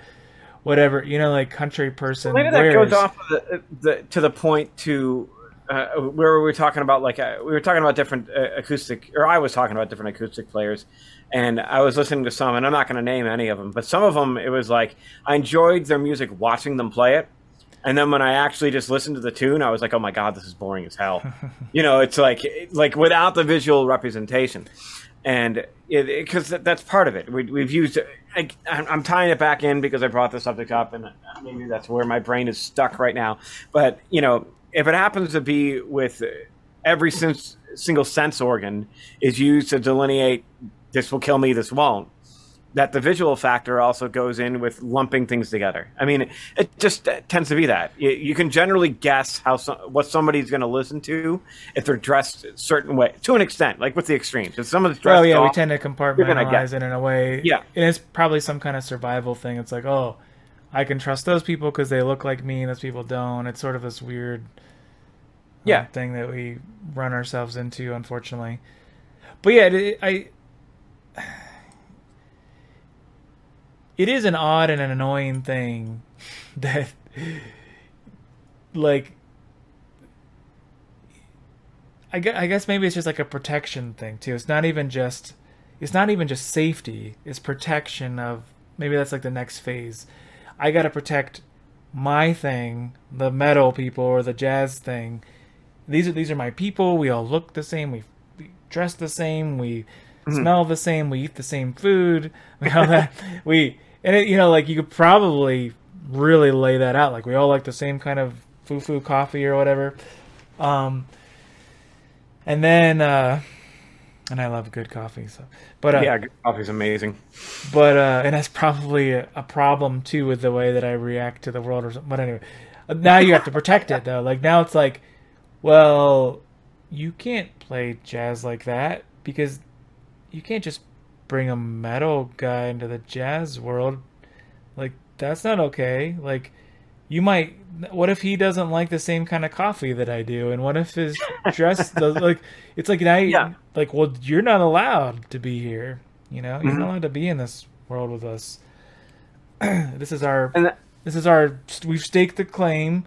whatever you know, like country person Maybe that wears. goes off of the, the, to the point to uh, where we were talking about like uh, we were talking about different uh, acoustic, or I was talking about different acoustic players, and I was listening to some, and I'm not going to name any of them, but some of them it was like I enjoyed their music watching them play it. And then when I actually just listened to the tune, I was like, "Oh my god, this is boring as hell." you know, it's like like without the visual representation, and because that's part of it. We, we've used. I, I'm tying it back in because I brought the subject up, and maybe that's where my brain is stuck right now. But you know, if it happens to be with every sense, single sense organ is used to delineate this will kill me, this won't. That the visual factor also goes in with lumping things together. I mean, it just tends to be that you, you can generally guess how some, what somebody's going to listen to if they're dressed a certain way to an extent, like with the extremes. If someone's dressed, oh yeah, we tend to compartmentalize it in a way. Yeah. and it's probably some kind of survival thing. It's like, oh, I can trust those people because they look like me, and those people don't. It's sort of this weird, uh, Yeah. thing that we run ourselves into, unfortunately. But yeah, it, I. It is an odd and an annoying thing that, like, I guess, I guess maybe it's just like a protection thing too. It's not even just it's not even just safety; it's protection of maybe that's like the next phase. I got to protect my thing, the metal people or the jazz thing. These are these are my people. We all look the same. We, we dress the same. We mm-hmm. smell the same. We eat the same food. We all that. we and it, you know like you could probably really lay that out. Like we all like the same kind of foo foo coffee or whatever. Um, and then uh, and I love good coffee. So, but uh, yeah, coffee's amazing. But uh, and that's probably a, a, problem too with the way that I react to the world or something. But anyway, now you have to protect it though. Like now it's like, well, you can't play jazz like that because you can't just bring a metal guy into the jazz world. Like that's not okay. Like you might what if he doesn't like the same kind of coffee that I do? And what if his dress does like it's like now yeah. like well you're not allowed to be here. You know, you're mm-hmm. not allowed to be in this world with us. this is our that, this is our we've staked the claim.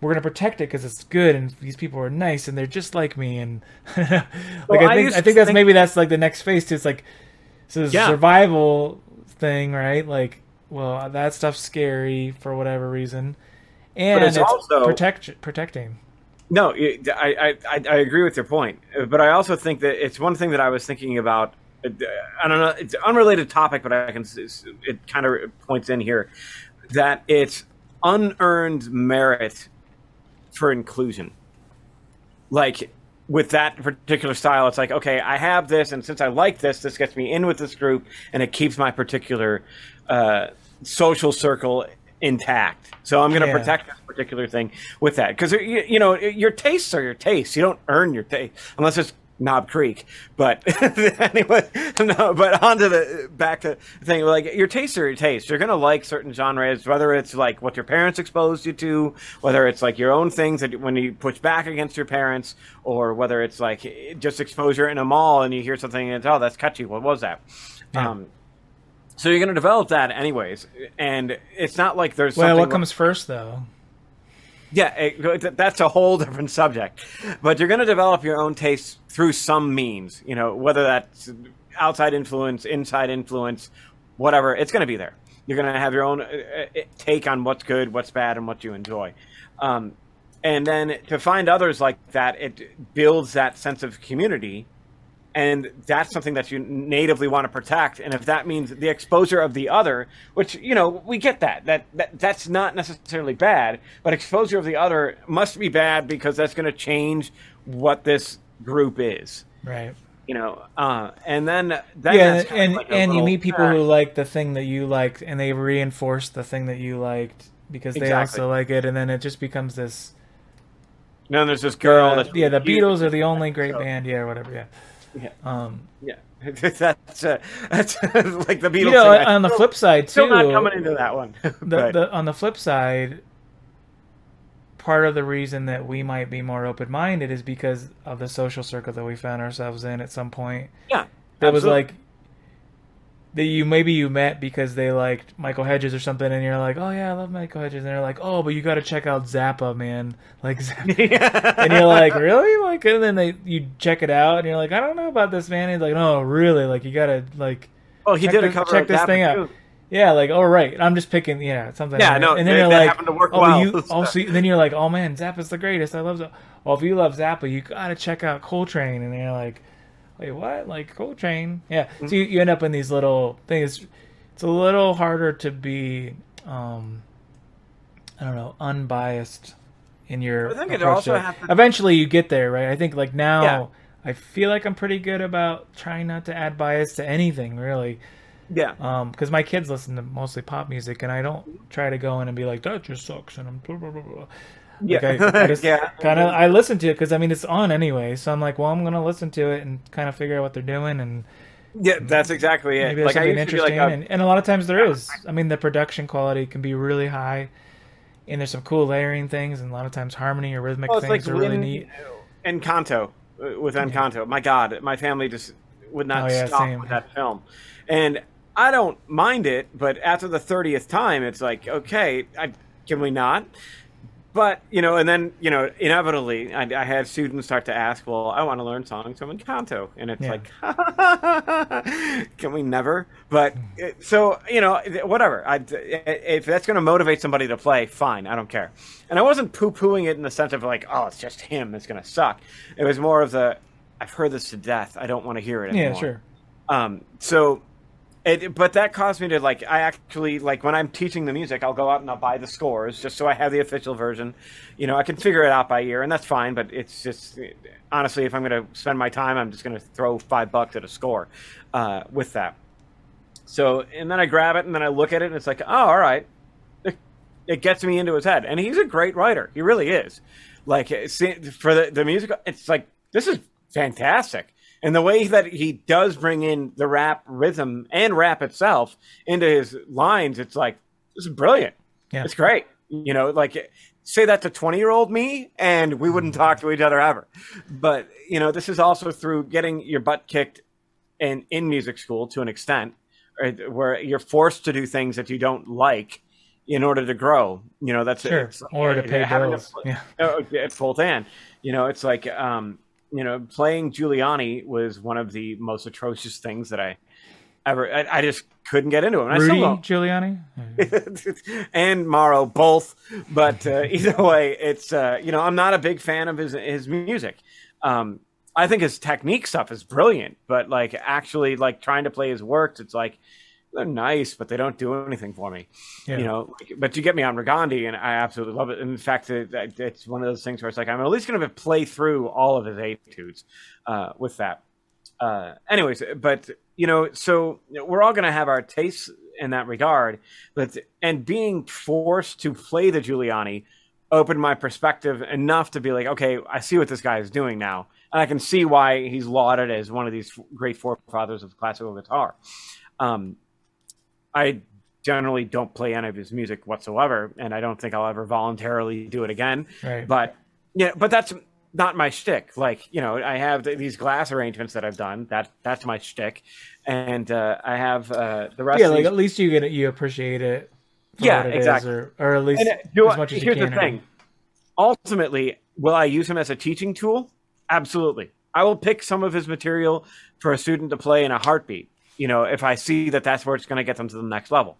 We're gonna protect it because it's good, and these people are nice, and they're just like me. And like well, I think I, I think that's think... maybe that's like the next phase too. It's like so yeah. survival thing, right? Like, well, that stuff's scary for whatever reason and it's, it's, also protect protecting. No, I, I I agree with your point, uh, but I also think that it's one thing that I was thinking about. Uh, I don't know, it's an unrelated topic, but I can it kind of points in here that it's unearned merit for inclusion. Like with that particular style, it's like, okay, I have this, and since I like this, this gets me in with this group, and it keeps my particular uh, social circle intact. So I'm going to yeah. protect this particular thing with that because you, you, know your tastes are your tastes. You don't earn your taste unless it's Knob Creek. But anyway, no. But on to the back to the thing. Like your tastes are your tastes. You're to like certain genres, whether it's like what your parents exposed you to, whether it's like your own things that when you push back against your parents, or whether it's like just exposure in a mall and you hear something and it's oh that's catchy. What was that? Yeah. Um, so you're to develop that anyways, and it's not like there's. Well, what comes first, though? Yeah, it, that's a whole different subject. But you're going to develop your own taste through some means. You know, whether that's outside influence, inside influence, whatever. It's going to be there. You're going to have your own uh, uh, take on what's good, what's bad, and what you enjoy. Um, and then to find others like that, it builds that sense of community and that's something that you natively want to protect and if that means the exposure of the other which you know we get that that, that that's not necessarily bad but exposure of the other must be bad because that's going to change what this group is right you know uh, and then yeah and like and you meet people who like the thing that you liked and they reinforce the thing that you liked because they exactly. also like it and then it just becomes this no, there's this girl. Uh, yeah, the Beatles are the only great band. Yeah, whatever. Yeah. Yeah. Um, yeah. that's uh, that's like the Beatles. You know, on the flip side too. Still not coming into that one. the, the, on the flip side, part of the reason that we might be more open minded is because of the social circle that we found ourselves in at some point. Yeah. That was like that you maybe you met because they liked Michael Hedges or something, and you're like, oh yeah, I love Michael Hedges, and they're like, oh, but you got to check out Zappa, man, like, and you're like, really, like, and then they you check it out, and you're like, I don't know about this man. and he's like, no, really, like, you gotta like, oh, he did a cover check this Zappa thing too. out. Yeah, like, oh right, I'm just picking, yeah, something. Yeah, like no, and then they, you're like, oh, well. you oh, also, then you're like, oh man, Zappa's the greatest. I love Zappa. Well, if you love Zappa, you gotta check out Coltrane, and you're like wait, what? Like Coltrane? Yeah. Mm-hmm. So you, you end up in these little things. It's a little harder to be, um, I don't know, unbiased in your. I think it also happens. Eventually, you get there, right? I think like now, yeah. I feel like I'm pretty good about trying not to add bias to anything, really. Yeah. Um, because my kids listen to mostly pop music, and I don't try to go in and be like that just sucks, and I'm blah blah blah. blah. Yeah, like I, I just yeah. kind of I listen to it because I mean it's on anyway, so I'm like, well, I'm gonna listen to it and kind of figure out what they're doing and. Yeah, that's exactly it. Maybe like, something interesting, like a, and, and, a lot of times there is. I mean, the production quality can be really high, and there's some cool layering things, and a lot of times harmony or rhythmic well, things like are really neat. Encanto uh, with Encanto, yeah. my God, my family just would not oh, yeah, stop same. with that film, and I don't mind it, but after the thirtieth time, it's like, okay, I, can we not? But you know, and then you know, inevitably, I, I had students start to ask, "Well, I want to learn songs from Encanto," and it's Yeah. like, can we never? But so you know, whatever. I, if that's going to motivate somebody to play, fine. I don't care. And I wasn't poo pooing it in the sense of like, oh, it's just him. It's going to suck. It was more of the, I've heard this to death. I don't want to hear it anymore. Yeah, sure. Um, so, it, but that caused me to like, I actually like when I'm teaching the music, I'll go out and I'll buy the scores just so I have the official version. You know, I can figure it out by ear, and that's fine. But it's just honestly, if I'm going to spend my time, I'm just going to throw five bucks at a score uh, with that. So, and then I grab it and then I look at it and it's like, oh, all right. It, gets me into his head, and he's a great writer. He really is. Like for the the music, it's like this is fantastic. And the way that he does bring in the rap rhythm and rap itself into his lines, it's like this is brilliant. Yeah. It's great. You know, like say that to 20 year old me and we wouldn't talk to each other ever. But, you know, this is also through getting your butt kicked in, in music school to an extent, right, where you're forced to do things that you don't like in order to grow. You know, that's Sure. it's- Or to pay bills. Yeah. Oh, it's both and. You know, it's like um, you know, playing Giuliani was one of the most atrocious things that I ever. I, I just couldn't get into him. And I Rudy. Giuliani. and Mauro both, but uh, either way, it's uh, you know I'm not a big fan of his his music. Um, I think his technique stuff is brilliant, but like actually like trying to play his works, it's like they're nice, but they don't do anything for me. Yeah. You know, but you get me on Regondi, and I absolutely love it. In fact, it, it's one of those things where it's like I'm at least going to play through all of his etudes uh, with that. Uh, anyways, but you know, so we're all going to have our tastes in that regard, but and being forced to play the Giuliani opened my perspective enough to be like, okay, I see what this guy is doing now, and I can see why he's lauded as one of these great forefathers of classical guitar. Um, I generally don't play any of his music whatsoever, and I don't think I'll ever voluntarily do it again. Right. But yeah, but that's not my shtick. Like you know, I have th- these glass arrangements that I've done. That that's my shtick, and uh, I have uh, the rest. yeah, of like these- at least you get you appreciate it. For Yeah, it is, exactly. or, or at least And, uh, do as much as here's you can. the thing. Ultimately, will I use him as a teaching tool? Absolutely. I will pick some of his material for a student to play in a heartbeat. You know, if I see that that's where it's going to get them to the next level,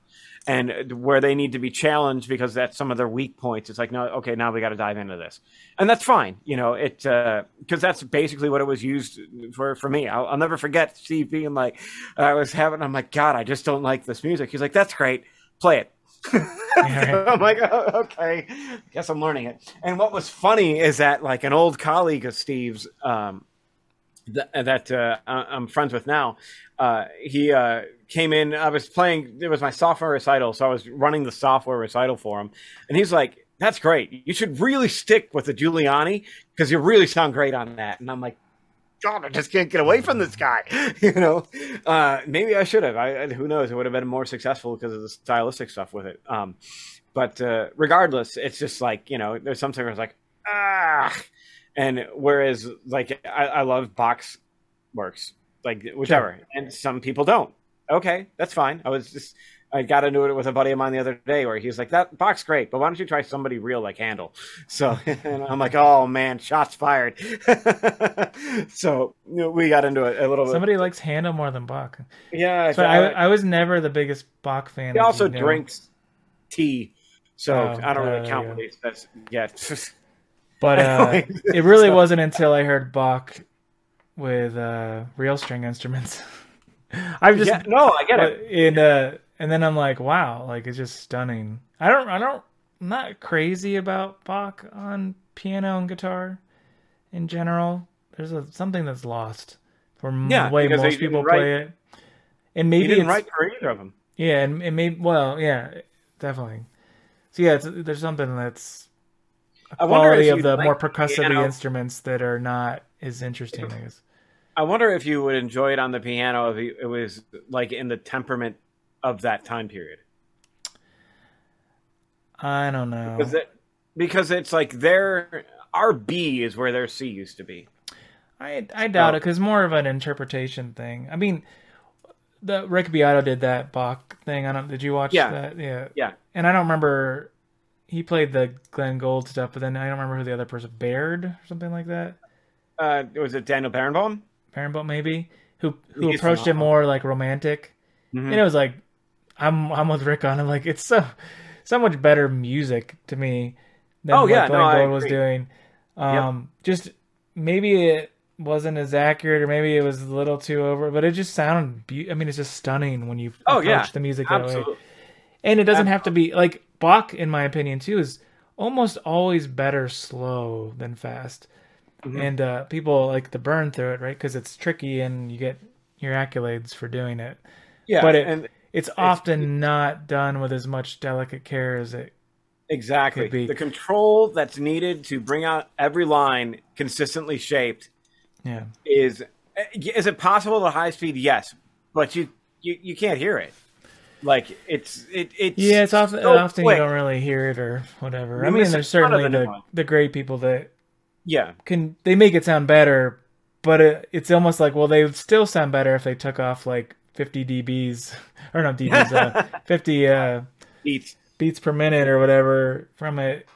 and where they need to be challenged because that's some of their weak points. It's like, no, okay, now we got to dive into this, and that's fine. You know, it because that's basically what it was used for for me. I'll, I'll never forget Steve being like, I was having, I'm like, God, I just don't like this music. He's like, that's great, play it. I'm like, oh, okay, guess I'm learning it. And what was funny is that like an old colleague of Steve's um, that, uh, I'm friends with now, uh, he uh, came in. I was playing. It was my sophomore recital, so I was running the software recital for him, and he's like, "That's great. You should really stick with the Giuliani because you really sound great on that." And I'm like. God, I just can't get away from this guy. you know, uh, maybe I should have. I, who knows? It would have been more successful because of the stylistic stuff with it. Um, but uh, regardless, it's just like you know, there's something where it's like ah, and whereas like I, I love Bach's works, like whichever, and some people don't. Okay, that's fine. I was just I got into it with a buddy of mine the other day where he's like, "That Bach's great, but why don't you try somebody real like Handel?" So and I'm like, "Oh man, shots fired." so you know, we got into it a little bit. Somebody likes Handel more than Bach. yeah, So I, I was never the biggest Bach fan. he also drinks tea, so Oh, I don't uh, really count yeah. what he says. Yeah. But uh, it really wasn't until I heard Bach with uh, real string instruments. I've just yeah, no, I get it. in uh, and then I'm like, wow, like it's just stunning. I don't, I don't, I'm not crazy about Bach on piano and guitar in general. There's a, something that's lost for Yeah, the way most people write- play it. And maybe didn't write for either of them. yeah, and it may well, yeah, definitely. So yeah, it's, there's something that's I quality of the like more percussive piano- instruments that are not as interesting. I guess. I wonder if you would enjoy it on the piano if it was like in the temperament of that time period. I don't know. Because it, because it's like their our B is where their C used to be. I I doubt Oh. it because more of an interpretation thing. I mean, the Rick Beato did that Bach thing. I don't. Did you watch Yeah. that? Yeah. Yeah. And I don't remember he played the Glenn Gould stuff, but then I don't remember who the other person Baird or something like that. Uh, was it Daniel Barenboim? Barenboim maybe who who He's approached it more like romantic, Mhm. and it was like I'm I'm with Rick on it. Like it's so so much better music to me than Oh, what yeah, Glenn no, I was doing. Um, just maybe it wasn't as accurate, or maybe it was a little too over, but it just sounded. Be- I mean, it's just stunning when you Oh, approach yeah. the music that way. Absolutely. And it doesn't have to be like Bach, in my opinion, too, is almost always better slow than fast. Mhm. And uh, people like to burn through it, right? Because it's tricky and you get your accolades for doing it. Yeah, But it- and It's often not done with as much delicate care as it. exactly could be. the control that's needed to bring out every line consistently shaped Yeah. is is it possible at high speed? Yes, but you you, you can't hear it. Like it's it it's Yeah, it's often so often quick. you don't really hear it or whatever. I mean, there's a certainly the the, the great people that yeah can they make it sound better, but it, it's almost like well, they would still sound better if they took off like 50 dBs or not dBs, uh, 50 uh, beats beats per minute or whatever from it.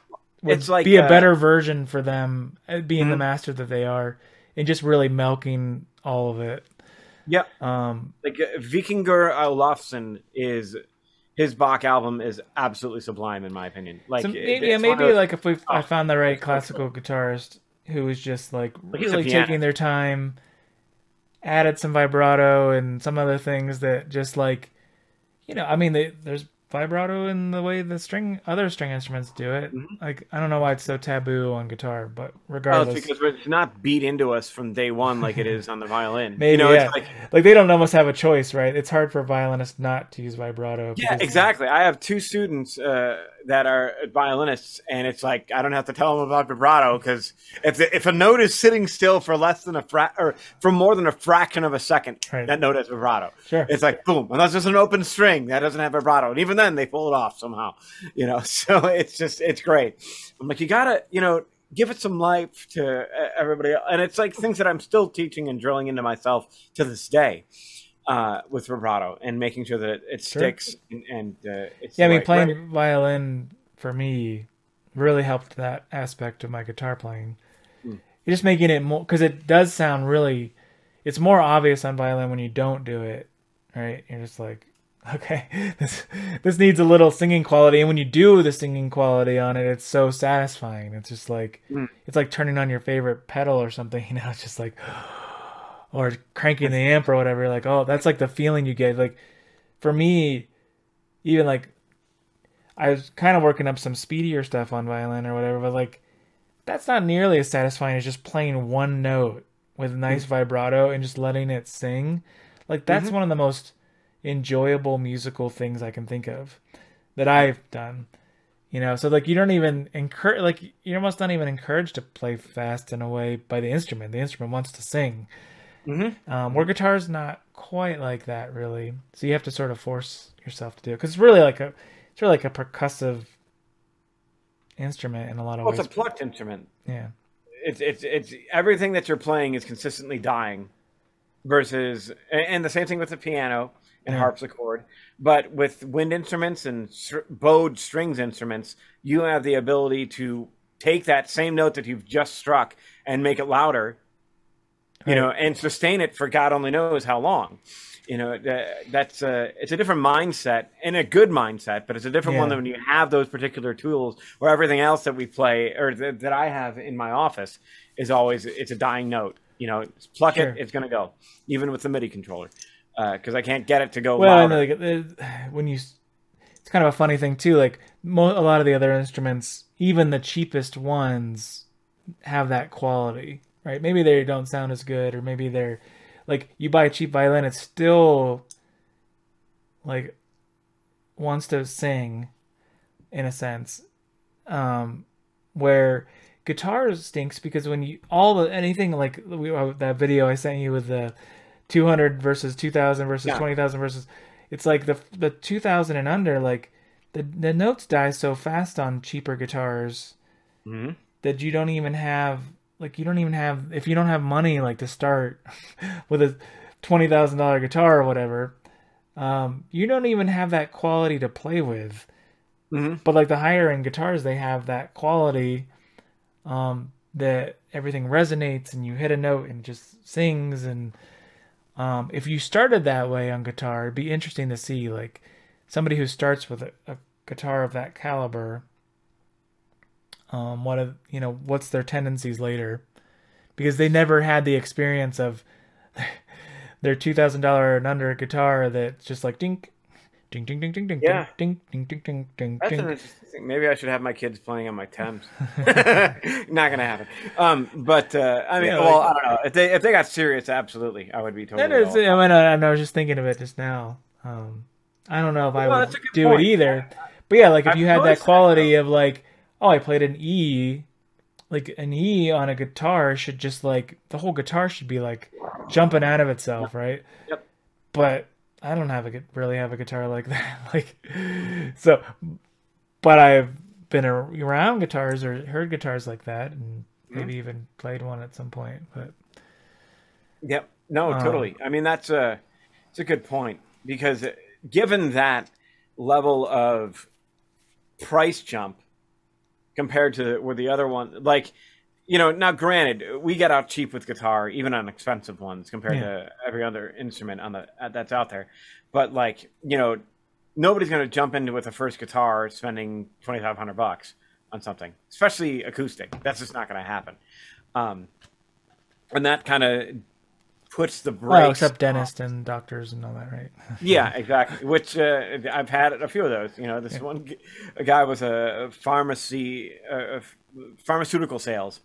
Would It's like, be a uh, better version for them, uh, being the Mhm. master that they are, and just really milking all of it. Yep. Um, like uh, Vikingur Olafsson is his Bach album is absolutely sublime in my opinion. Like so maybe, yeah, maybe of- like if we I oh, found the right so classical guitarist who was just like he's really taking their time, added some vibrato and some other things that just like, you know, I mean, they, there's vibrato in the way the string other string instruments do it. Like I don't know why it's so taboo on guitar, but Mm-hmm. Well, regardless, it's because it's not beat into us from day one like it is on the violin. maybe you know, yeah. it's like like, they don't almost have a choice, right? It's hard for a violinist not to use vibrato. Yeah, because- exactly. I have two students uh, that are violinists, and it's like I don't have to tell them about vibrato because if the, if a note is sitting still for less than a fra- or for more than a fraction of a second, Right. that note has vibrato. Sure. It's like boom, unless it's an open string that doesn't have vibrato, and even then they pull it off somehow. You know, so it's just it's great. I'm like you gotta you know give it some life to everybody, else. and it's like things that I'm still teaching and drilling into myself to this day uh, with vibrato and making sure that it, it Sure. sticks and, and uh, it's Yeah, I mean, right playing way. violin for me really helped that aspect of my guitar playing. You're just making it more because it does sound really. It's more obvious on violin when you don't do it, right? You're just like, okay, this this needs a little singing quality, and when you do the singing quality on it, it's so satisfying. It's just like Hmm. it's like turning on your favorite pedal or something. You know, it's just like, or cranking the amp or whatever. Like, oh, that's like the feeling you get. Like, for me, even like I was kind of working up some speedier stuff on violin or whatever, but like that's not nearly as satisfying as just playing one note with nice mm-hmm. vibrato and just letting it sing. Like that's mm-hmm. one of the most enjoyable musical things I can think of that I've done. You know, so like you don't even encourage, like you're almost not even encouraged to play fast in a way by the instrument. The instrument wants to sing. Mhm. Um, where guitar's not quite like that, really. So you have to sort of force yourself to do it because it's really like a, it's really like a percussive instrument in a lot of Well, ways. it's a plucked instrument. yeah, It's it's it's everything that you're playing is consistently dying, versus and, the same thing with the piano and Yeah. harpsichord. But with wind instruments and str- bowed strings instruments, you have the ability to take that same note that you've just struck and make it louder, you know, and sustain it for God only knows how long. You know, that's a it's a different mindset and a good mindset, but it's a different one than when you have those particular tools where everything else that we play or th- that I have in my office is always it's a dying note. You know, pluck Sure. it, it's going to go, even with the MIDI controller, because I can't get it to go well, like uh, when you, it's kind of a funny thing too. Like mo- a lot of the other instruments, even the cheapest ones, have that quality, right? Maybe they don't sound as good, or maybe they're like you buy a cheap violin, it's still like wants to sing, in a sense, um, where guitar stinks because when you all the anything like we, uh, that video I sent you with the 200 versus 2000 versus Yeah. 20,000 versus it's like the the 2000 and under like the the notes die so fast on cheaper guitars Mhm. that you don't even have like you don't even have if you don't have money like to start with a twenty thousand dollar guitar or whatever, um, you don't even have that quality to play with Mhm. But like the higher end guitars, they have that quality um, that everything resonates and you hit a note and just sings. And um, if you started that way on guitar, it'd be interesting to see like somebody who starts with a, a guitar of that caliber. Um, what of you know what's their tendencies later, because they never had the experience of their two thousand dollar and under guitar that's just like ding, ding, ding, ding, ding, ding, Yeah. ding, ding, ding, ding, ding, That's an interesting thing. Maybe I should have my kids playing on my Thames. Not gonna happen. Um, but uh, I mean, Yeah, well, like- I don't know. If they if they got serious, absolutely, I would be totally. That is, I mean, I, I was just thinking of it just now. Um, I don't know if I would that's a good do point. it either. But yeah, like if I've you had that noticed that, quality of like, oh, I played an E, like an E on a guitar should just like the whole guitar should be like jumping out of itself, right? Yep. But I don't have a really have a guitar like that, like so. But I've been around guitars or heard guitars like that, and Mm-hmm. maybe even played one at some point. But Yep. No, Um, totally. I mean, that's a it's a good point because uh, given that level of price jump compared to with the other one, like you know, now granted, we get out cheap with guitar, even on expensive ones compared to every other instrument on the uh, that's out there. But like you know, nobody's going to jump into with a first guitar spending twenty five hundred bucks on something, especially acoustic. That's just not going to happen. Um, and that kind of puts the brakes. well, except dentists and doctors and all that, right? Yeah, exactly. Which uh, I've had a few of those. You know, this one g- a guy was a pharmacy, uh, pharmaceutical sales,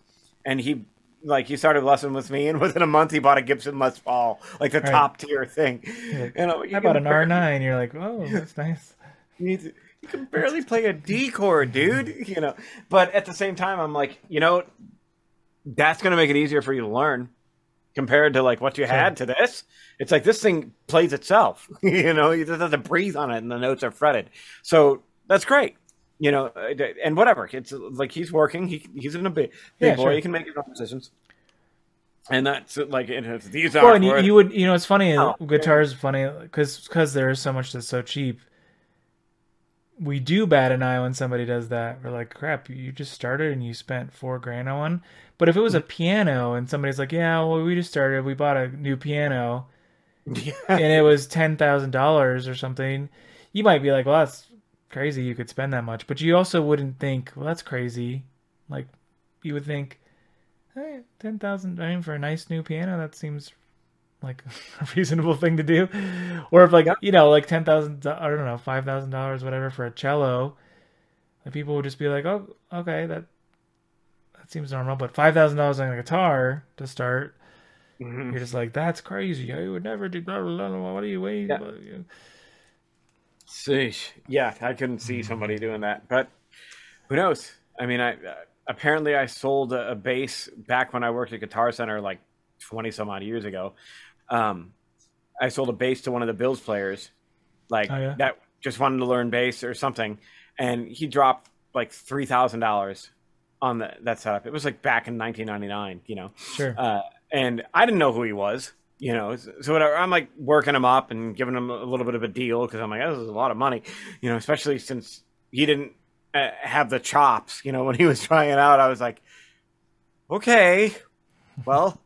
and he like he started lesson with me, and within a month he bought a Gibson Les Paul, like the Right. top tier thing. Yeah. You know, you How about an R9? You're like, oh, that's nice. You, you can barely play a D chord, dude. You know, but at the same time, I'm like, you know, that's going to make it easier for you to learn compared to like what you had to this. It's like this thing plays itself. you know, you just have to breathe on it, and the notes are fretted. So that's great. You know, uh, and whatever. It's like he's working. He he's in a big, big Yeah, boy. sure. He can make his own decisions. And that's like it has these Well, are and you, you would, you know, it's funny. Oh, guitar's funny because because there is so much that's so cheap. We do bat an eye when somebody does that. We're like, crap, you just started and you spent four grand on one. But if it was a piano and somebody's like, yeah, well, we just started, we bought a new piano yeah. and it was ten thousand dollars or something, you might be like, well, that's crazy. You could spend that much, but you also wouldn't think, well, that's crazy. Like, you would think, hey, ten thousand. I mean, for a nice new piano, that seems like a reasonable thing to do. Or if like you know, like ten thousand, I don't know, five thousand dollars, whatever, for a cello, like people would just be like, oh, okay, that that seems normal. But five thousand dollars on a guitar to start. Mhm. You're just like, that's crazy. I would never do. Blah, blah, blah, blah. What are you waiting? Yeah. Sheesh. Yeah, I couldn't see somebody doing that, but who knows? I mean, I uh, apparently I sold a, a bass back when I worked at Guitar Center like twenty some odd years ago. Um, I sold a bass to one of the Bills players, like Oh, yeah? that just wanted to learn bass or something, and he dropped like three thousand dollars on the, that setup. It was like back in 1999, you know. Sure. Uh, and I didn't know who he was, you know. So whatever, I'm like working him up and giving him a little bit of a deal because I'm like, oh, this is a lot of money, you know, especially since he didn't uh, have the chops, you know, when he was trying it out. I was like, okay, well,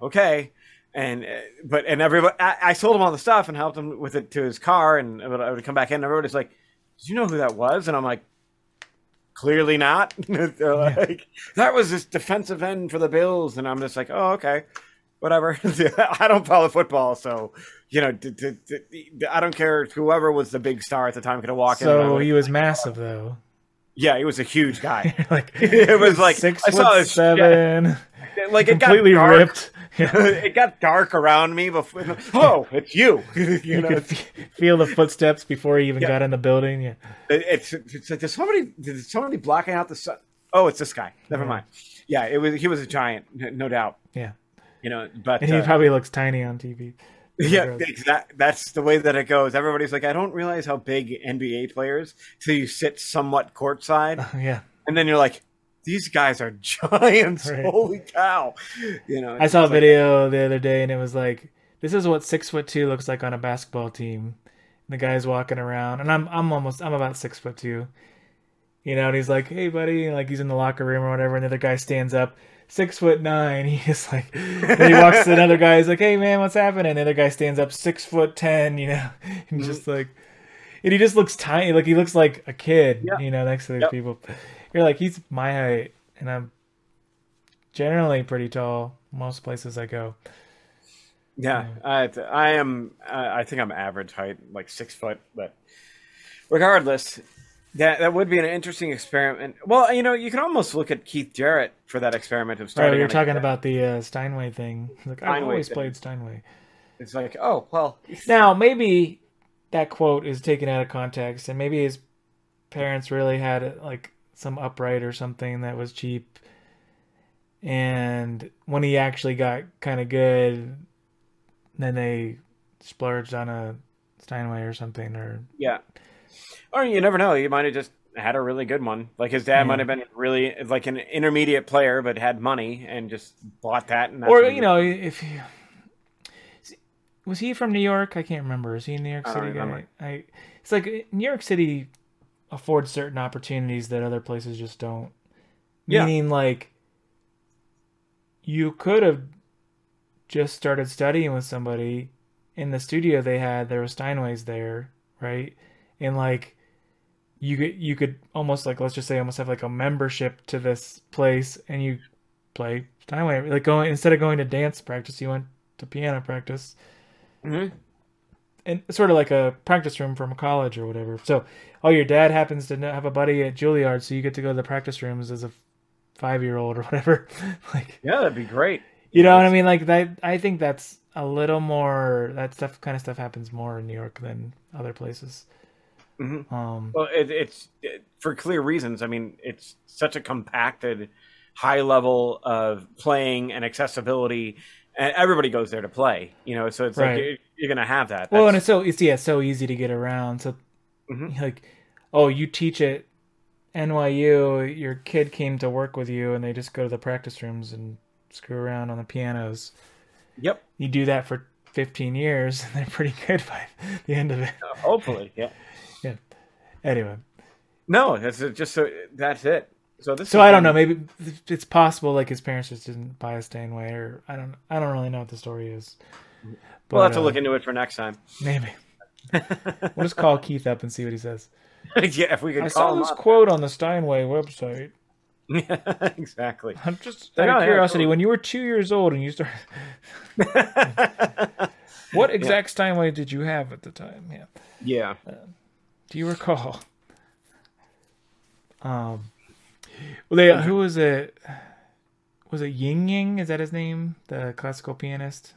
okay. And uh, but and everybody, I, I sold him all the stuff and helped him with it to his car, and I would, I would come back in. and Everybody's like, "Did you know who that was?" And I'm like, "Clearly not." They're like, "That was this defensive end for the Bills," and I'm just like, "Oh, okay, whatever." I don't follow football, so you know, d- d- d- I don't care. Whoever was the big star at the time could have walked in. So he was massive though. yeah, he was a huge guy. like It was like- six I foot saw his- seven, like it got completely dark. ripped. it got dark around me before. Oh, it's you. you you know, could f- feel the footsteps before he even Yeah. got in the building. Yeah, it's, it's like, there's somebody, there's somebody blocking out the sun. Oh, it's this guy. Never Yeah. mind. Yeah, it was. He was a giant, no doubt. yeah. You know, but And he uh, probably looks tiny on TV. yeah, exact. That's the way that it goes. Everybody's like, I don't realize how big NBA players till you sit somewhat courtside, yeah. and then you're like, these guys are giants. Right. Holy cow! You know, I saw a it's like- video the other day, and it was like, "This is what six foot two looks like on a basketball team." And the guy's walking around, and I'm I'm almost I'm about six foot two, you know, and he's like, "Hey, buddy," and like he's in the locker room or whatever, and the other guy stands up, six foot nine. He's like, he walks to another guy. He's like, "Hey, man, what's happening?" And the other guy stands up, six foot ten. You know, and mm-hmm. just like, and he just looks tiny, like he looks like a kid. Yeah. You know, next to these Yep. people. You're like, he's my height, and I'm generally pretty tall most places I go. Yeah, I, I am. Uh, I think I'm average height, like six foot. But regardless, that that would be an interesting experiment. Well, you know, you can almost look at Keith Jarrett for that experiment of Right, starting. on a- talking about the uh, Steinway thing. Like, I've always thing. played Steinway. It's like, oh well, Now, maybe that quote is taken out of context, and maybe his parents really had like some upright or something that was cheap. And when he actually got kind of good, then they splurged on a Steinway or something. Or yeah. Or you never know. He might have just had a really good one. Like his dad Yeah. might have been really like an intermediate player, but had money and just bought that. And or you know, if he, was he from New York? I can't remember. Is he New York City guy? I it's like New York City affords certain opportunities that other places just don't. Yeah. Meaning, like you could have just started studying with somebody in the studio they had. There was Steinways there, right? And like you could you could almost like let's just say almost have like a membership to this place, and you play Steinway. Like going instead of going to dance practice, you went to piano practice, Mhm. and sort of like a practice room from a college or whatever. So, oh, your dad happens to have a buddy at Juilliard, so you get to go to the practice rooms as a five year old or whatever. like, Yeah, that'd be great. you know what I mean? Like that. I think that's a little more. That stuff kind of stuff happens more in New York than other places. Mhm. Um, Well, it, it's it, for clear reasons. I mean, it's such a compacted, high level of playing and accessibility, and everybody goes there to play. You know, so it's Right. like you're, you're going to have that. well, and it's so it's yeah, so easy to get around. So, Mhm. like, oh, you teach at NYU. Your kid came to work with you, and they just go to the practice rooms and screw around on the pianos. yep. You do that for 15 years, and they're pretty good by the end of it. Hopefully, yeah. yeah. Anyway, No, that's just so that's it. So this. so I don't know. Maybe it's possible like his parents just didn't buy a Steinway, or I don't. I don't really know what the story is. We'll have to uh, look into it for next time. Maybe we'll just call Keith up and see what he says. yeah, if we could I saw call him this up. quote on the Steinway website. Yeah, exactly. I'm just Yeah, out of yeah, curiosity. When you were two years old and you started, what exact Steinway did you have at the time? Yeah. yeah. Do you recall? Um, well, they, who was it? Was it Ying Ying? Is that his name? The classical pianist?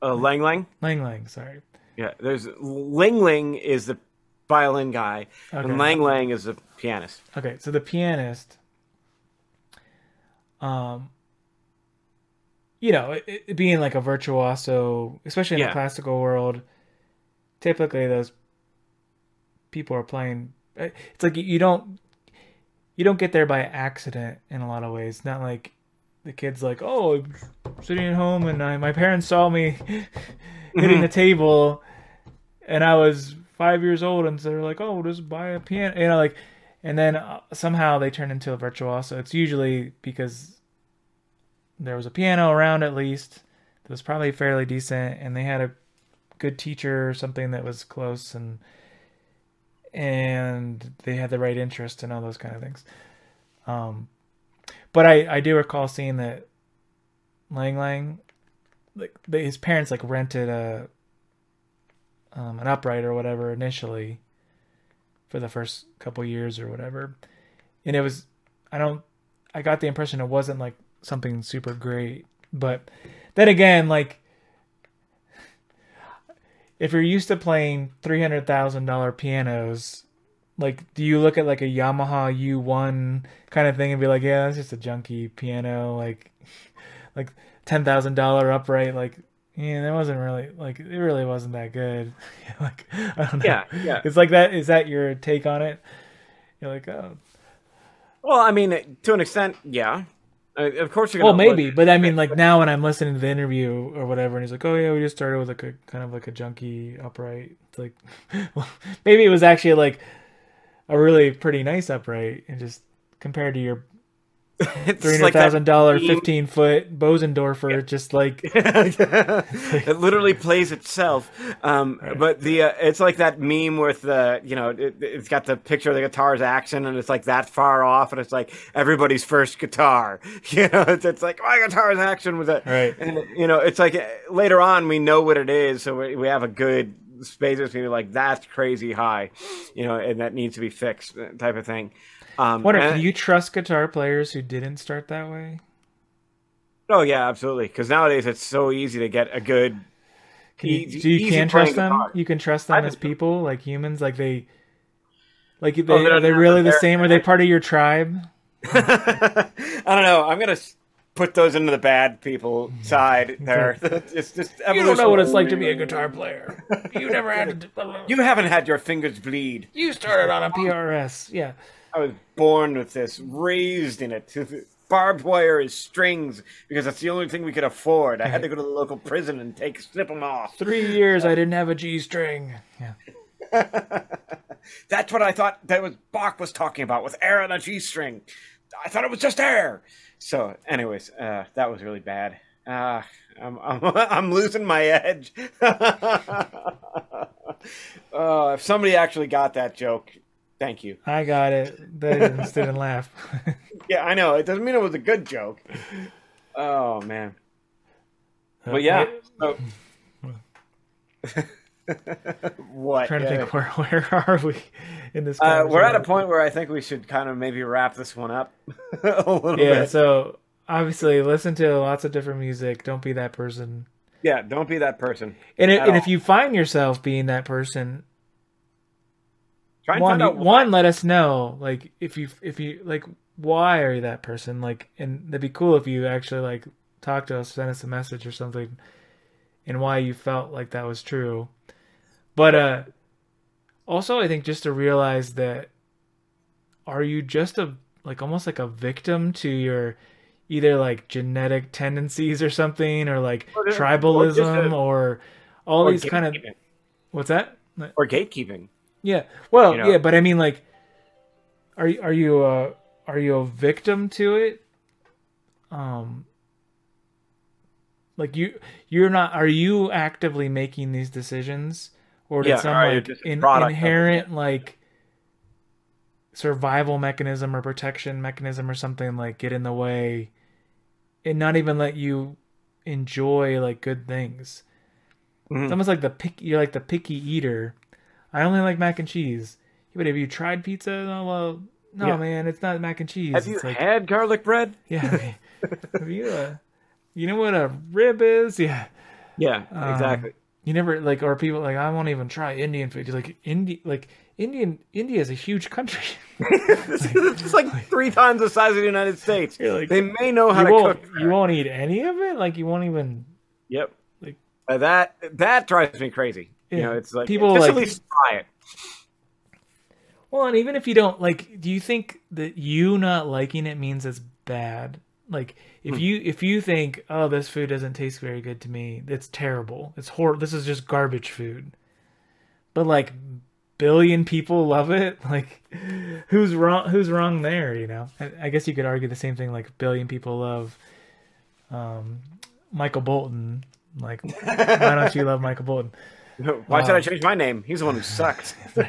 Uh, Lang Lang. Lang Lang, sorry. Yeah, there's Ling Ling is the violin guy, Okay. and Lang Lang is the pianist. Okay, so the pianist, um, you know, it, it being like a virtuoso, especially in Yeah. the classical world, typically those people are playing. eh, It's like you- don't you don't get there by accident in a lot of ways. Not like the kid's like, oh, I'm sitting at home and I, my parents saw me hitting the table, and I was five years old, and they're like, oh, just buy a piano, you know, like, and then uh, somehow they turn into a virtuoso. It's usually because there was a piano around at least that was probably fairly decent, and they had a good teacher or something that was close, and and they had the right interest and all those kind of things. Um, but I I do recall seeing that Lang Lang, like his parents like rented a um, an upright or whatever initially for the first couple years or whatever, and it was I don't I got the impression it wasn't like something super great, but then again like if you're used to playing three hundred thousand dollar pianos, like do you look at like a Yamaha U one kind of thing and be like, yeah, that's just a junky piano, like like ten thousand dollar upright, like yeah, that wasn't really like it really wasn't that good. like I don't know. Yeah, yeah. It's like that. Is that your take on it? You're like, oh, Well, I mean, to an extent, yeah. Uh, of course, you're well, gonna. Well maybe, but I mean, like now when I'm listening to the interview or whatever, and he's like, "Oh yeah, we just started with like a kind of like a junky upright." It's like, well, maybe it was actually like a really pretty nice upright, and just compared to your three hundred thousand dollar fifteen foot Bosendorfer, just like it literally plays itself. Um, But the uh, it's like that meme with the you know it, it's got the picture of the guitar's action and it's like that far off and it's like everybody's first guitar. You know, it's, it's like my guitar's action with it. Right. And you know, it's like later on we know what it is, so we, we have a good space to be like that's crazy high, you know, and that needs to be fixed uh, type of thing. Um, wonder, can you trust guitar players who didn't start that way? Oh yeah, absolutely. Because nowadays it's so easy to get a good. Can you, easy- so you can trust them? guitar. You can trust them as people, like humans, like they, like they, Oh, they're they really the same? Are they part of your tribe? I don't know. I'm gonna put those into the bad people side there. it's just You don't know what it's like to be a guitar player. You never had to. You haven't had your fingers bleed. You started on a PRS. Yeah. I was born with this, raised in it. Barbed wire is strings because that's the only thing we could afford. I had to go to the local prison and take snip them off. Three years I didn't have a G string. Yeah. That's what I thought that was Bach was talking about with air and a G string. I thought it was just air. So, anyways, uh, that was really bad. Uh, I'm, I'm, I'm losing my edge. oh, if somebody actually got that joke, thank you. I got it. They didn't laugh. Yeah, I know. It doesn't mean it was a good joke. Oh man. But yeah. So... what? trying to Yeah. think where where are we in this? Uh, we're at a point where I think we should kind of maybe wrap this one up a little Yeah. bit. So obviously, listen to lots of different music. Don't be that person. Yeah, don't be that person. And, it, and if you find yourself being that person, Try and one, find out one, let us know. Like if you if you like, why are you that person? Like, and it'd be cool if you actually like talk to us, send us a message or something, and why you felt like that was true. But uh, also, I think just to realize that, are you just a like almost like a victim to your either like genetic tendencies or something, or like Or just- or tribalism, a- or all or these kind of what's that? or gatekeeping. Yeah. Well, You know? yeah, but I mean, like, are you are you uh are you a victim to it? Um, like you you're not. Are you actively making these decisions, or did Yeah, some or are you like in, product of it? inherent like survival mechanism or protection mechanism or something like get in the way, and not even let you enjoy like good things? Mhm. It's almost like the pick. You're like the picky eater. I only like mac and cheese. But have you tried pizza? Oh, well, no, Yeah. man, it's not mac and cheese. Have you it's like, had garlic bread? yeah. Have you? Uh, you know what a rib is? Yeah. Yeah, Um, exactly. You never like, or people like, I won't even try Indian food. You're like India, like Indian. India is a huge country. it's like three times the size of the United States. Like, they may know how to cook. You won't eat any of it. Like you won't even. Yep. Like- Uh, that that drives me crazy. You Yeah. know, it's like People, just like- at least try it. Well, and even if you don't like, do you think that you not liking it means it's bad? Like, if you if you think, oh, this food doesn't taste very good to me, it's terrible. It's horrible. This is just garbage food. But like, billion people love it. Like, who's wrong? Who's wrong there? You know. I, I guess you could argue the same thing. Like, billion people love um, Michael Bolton. Like, why don't you love Michael Bolton? Why should. I change my name? He's the one who sucked.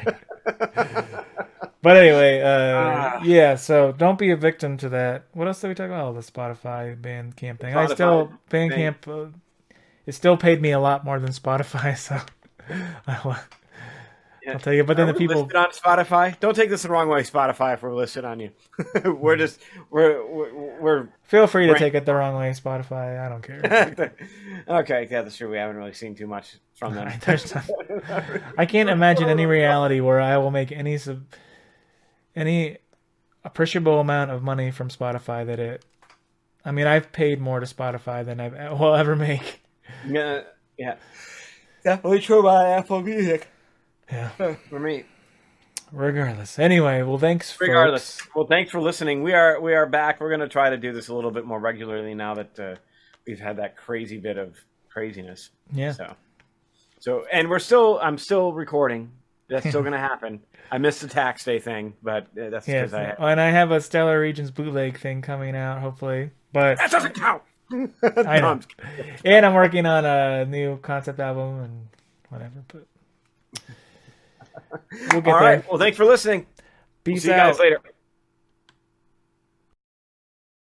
But anyway, uh, Ah. yeah. So don't be a victim to that. What else did we talk about? Oh, the Spotify Bandcamp thing. I still. Bandcamp. Uh, it still paid me a lot more than Spotify, so I'll, I'll tell you. But then the people, on Spotify. Don't take this the wrong way, Spotify. If we're listed on you, we're just we're we're. we're feel free to take it the wrong way, Spotify. I don't care. okay, yeah, that's true. We haven't really seen too much from them. I can't imagine any reality where I will make any sub, any appreciable amount of money from Spotify that it. I mean, I've paid more to Spotify than I will ever make. yeah, yeah, definitely true about Apple Music yeah. for me. Regardless. Anyway, well, thanks. Regardless. Folks. Well, thanks for listening. We are we are back. We're going to try to do this a little bit more regularly now that uh, we've had that crazy bit of craziness. Yeah. So. So and we're still I'm still recording. That's still going to happen. I missed the tax day thing, but uh, that's because yeah, I. And I have a Stellar Regions bootleg thing coming out, hopefully. But that doesn't count. I know. and I'm working on a new concept album and whatever. But we'll All right. Well, thanks for listening. Peace we'll see out. you guys later.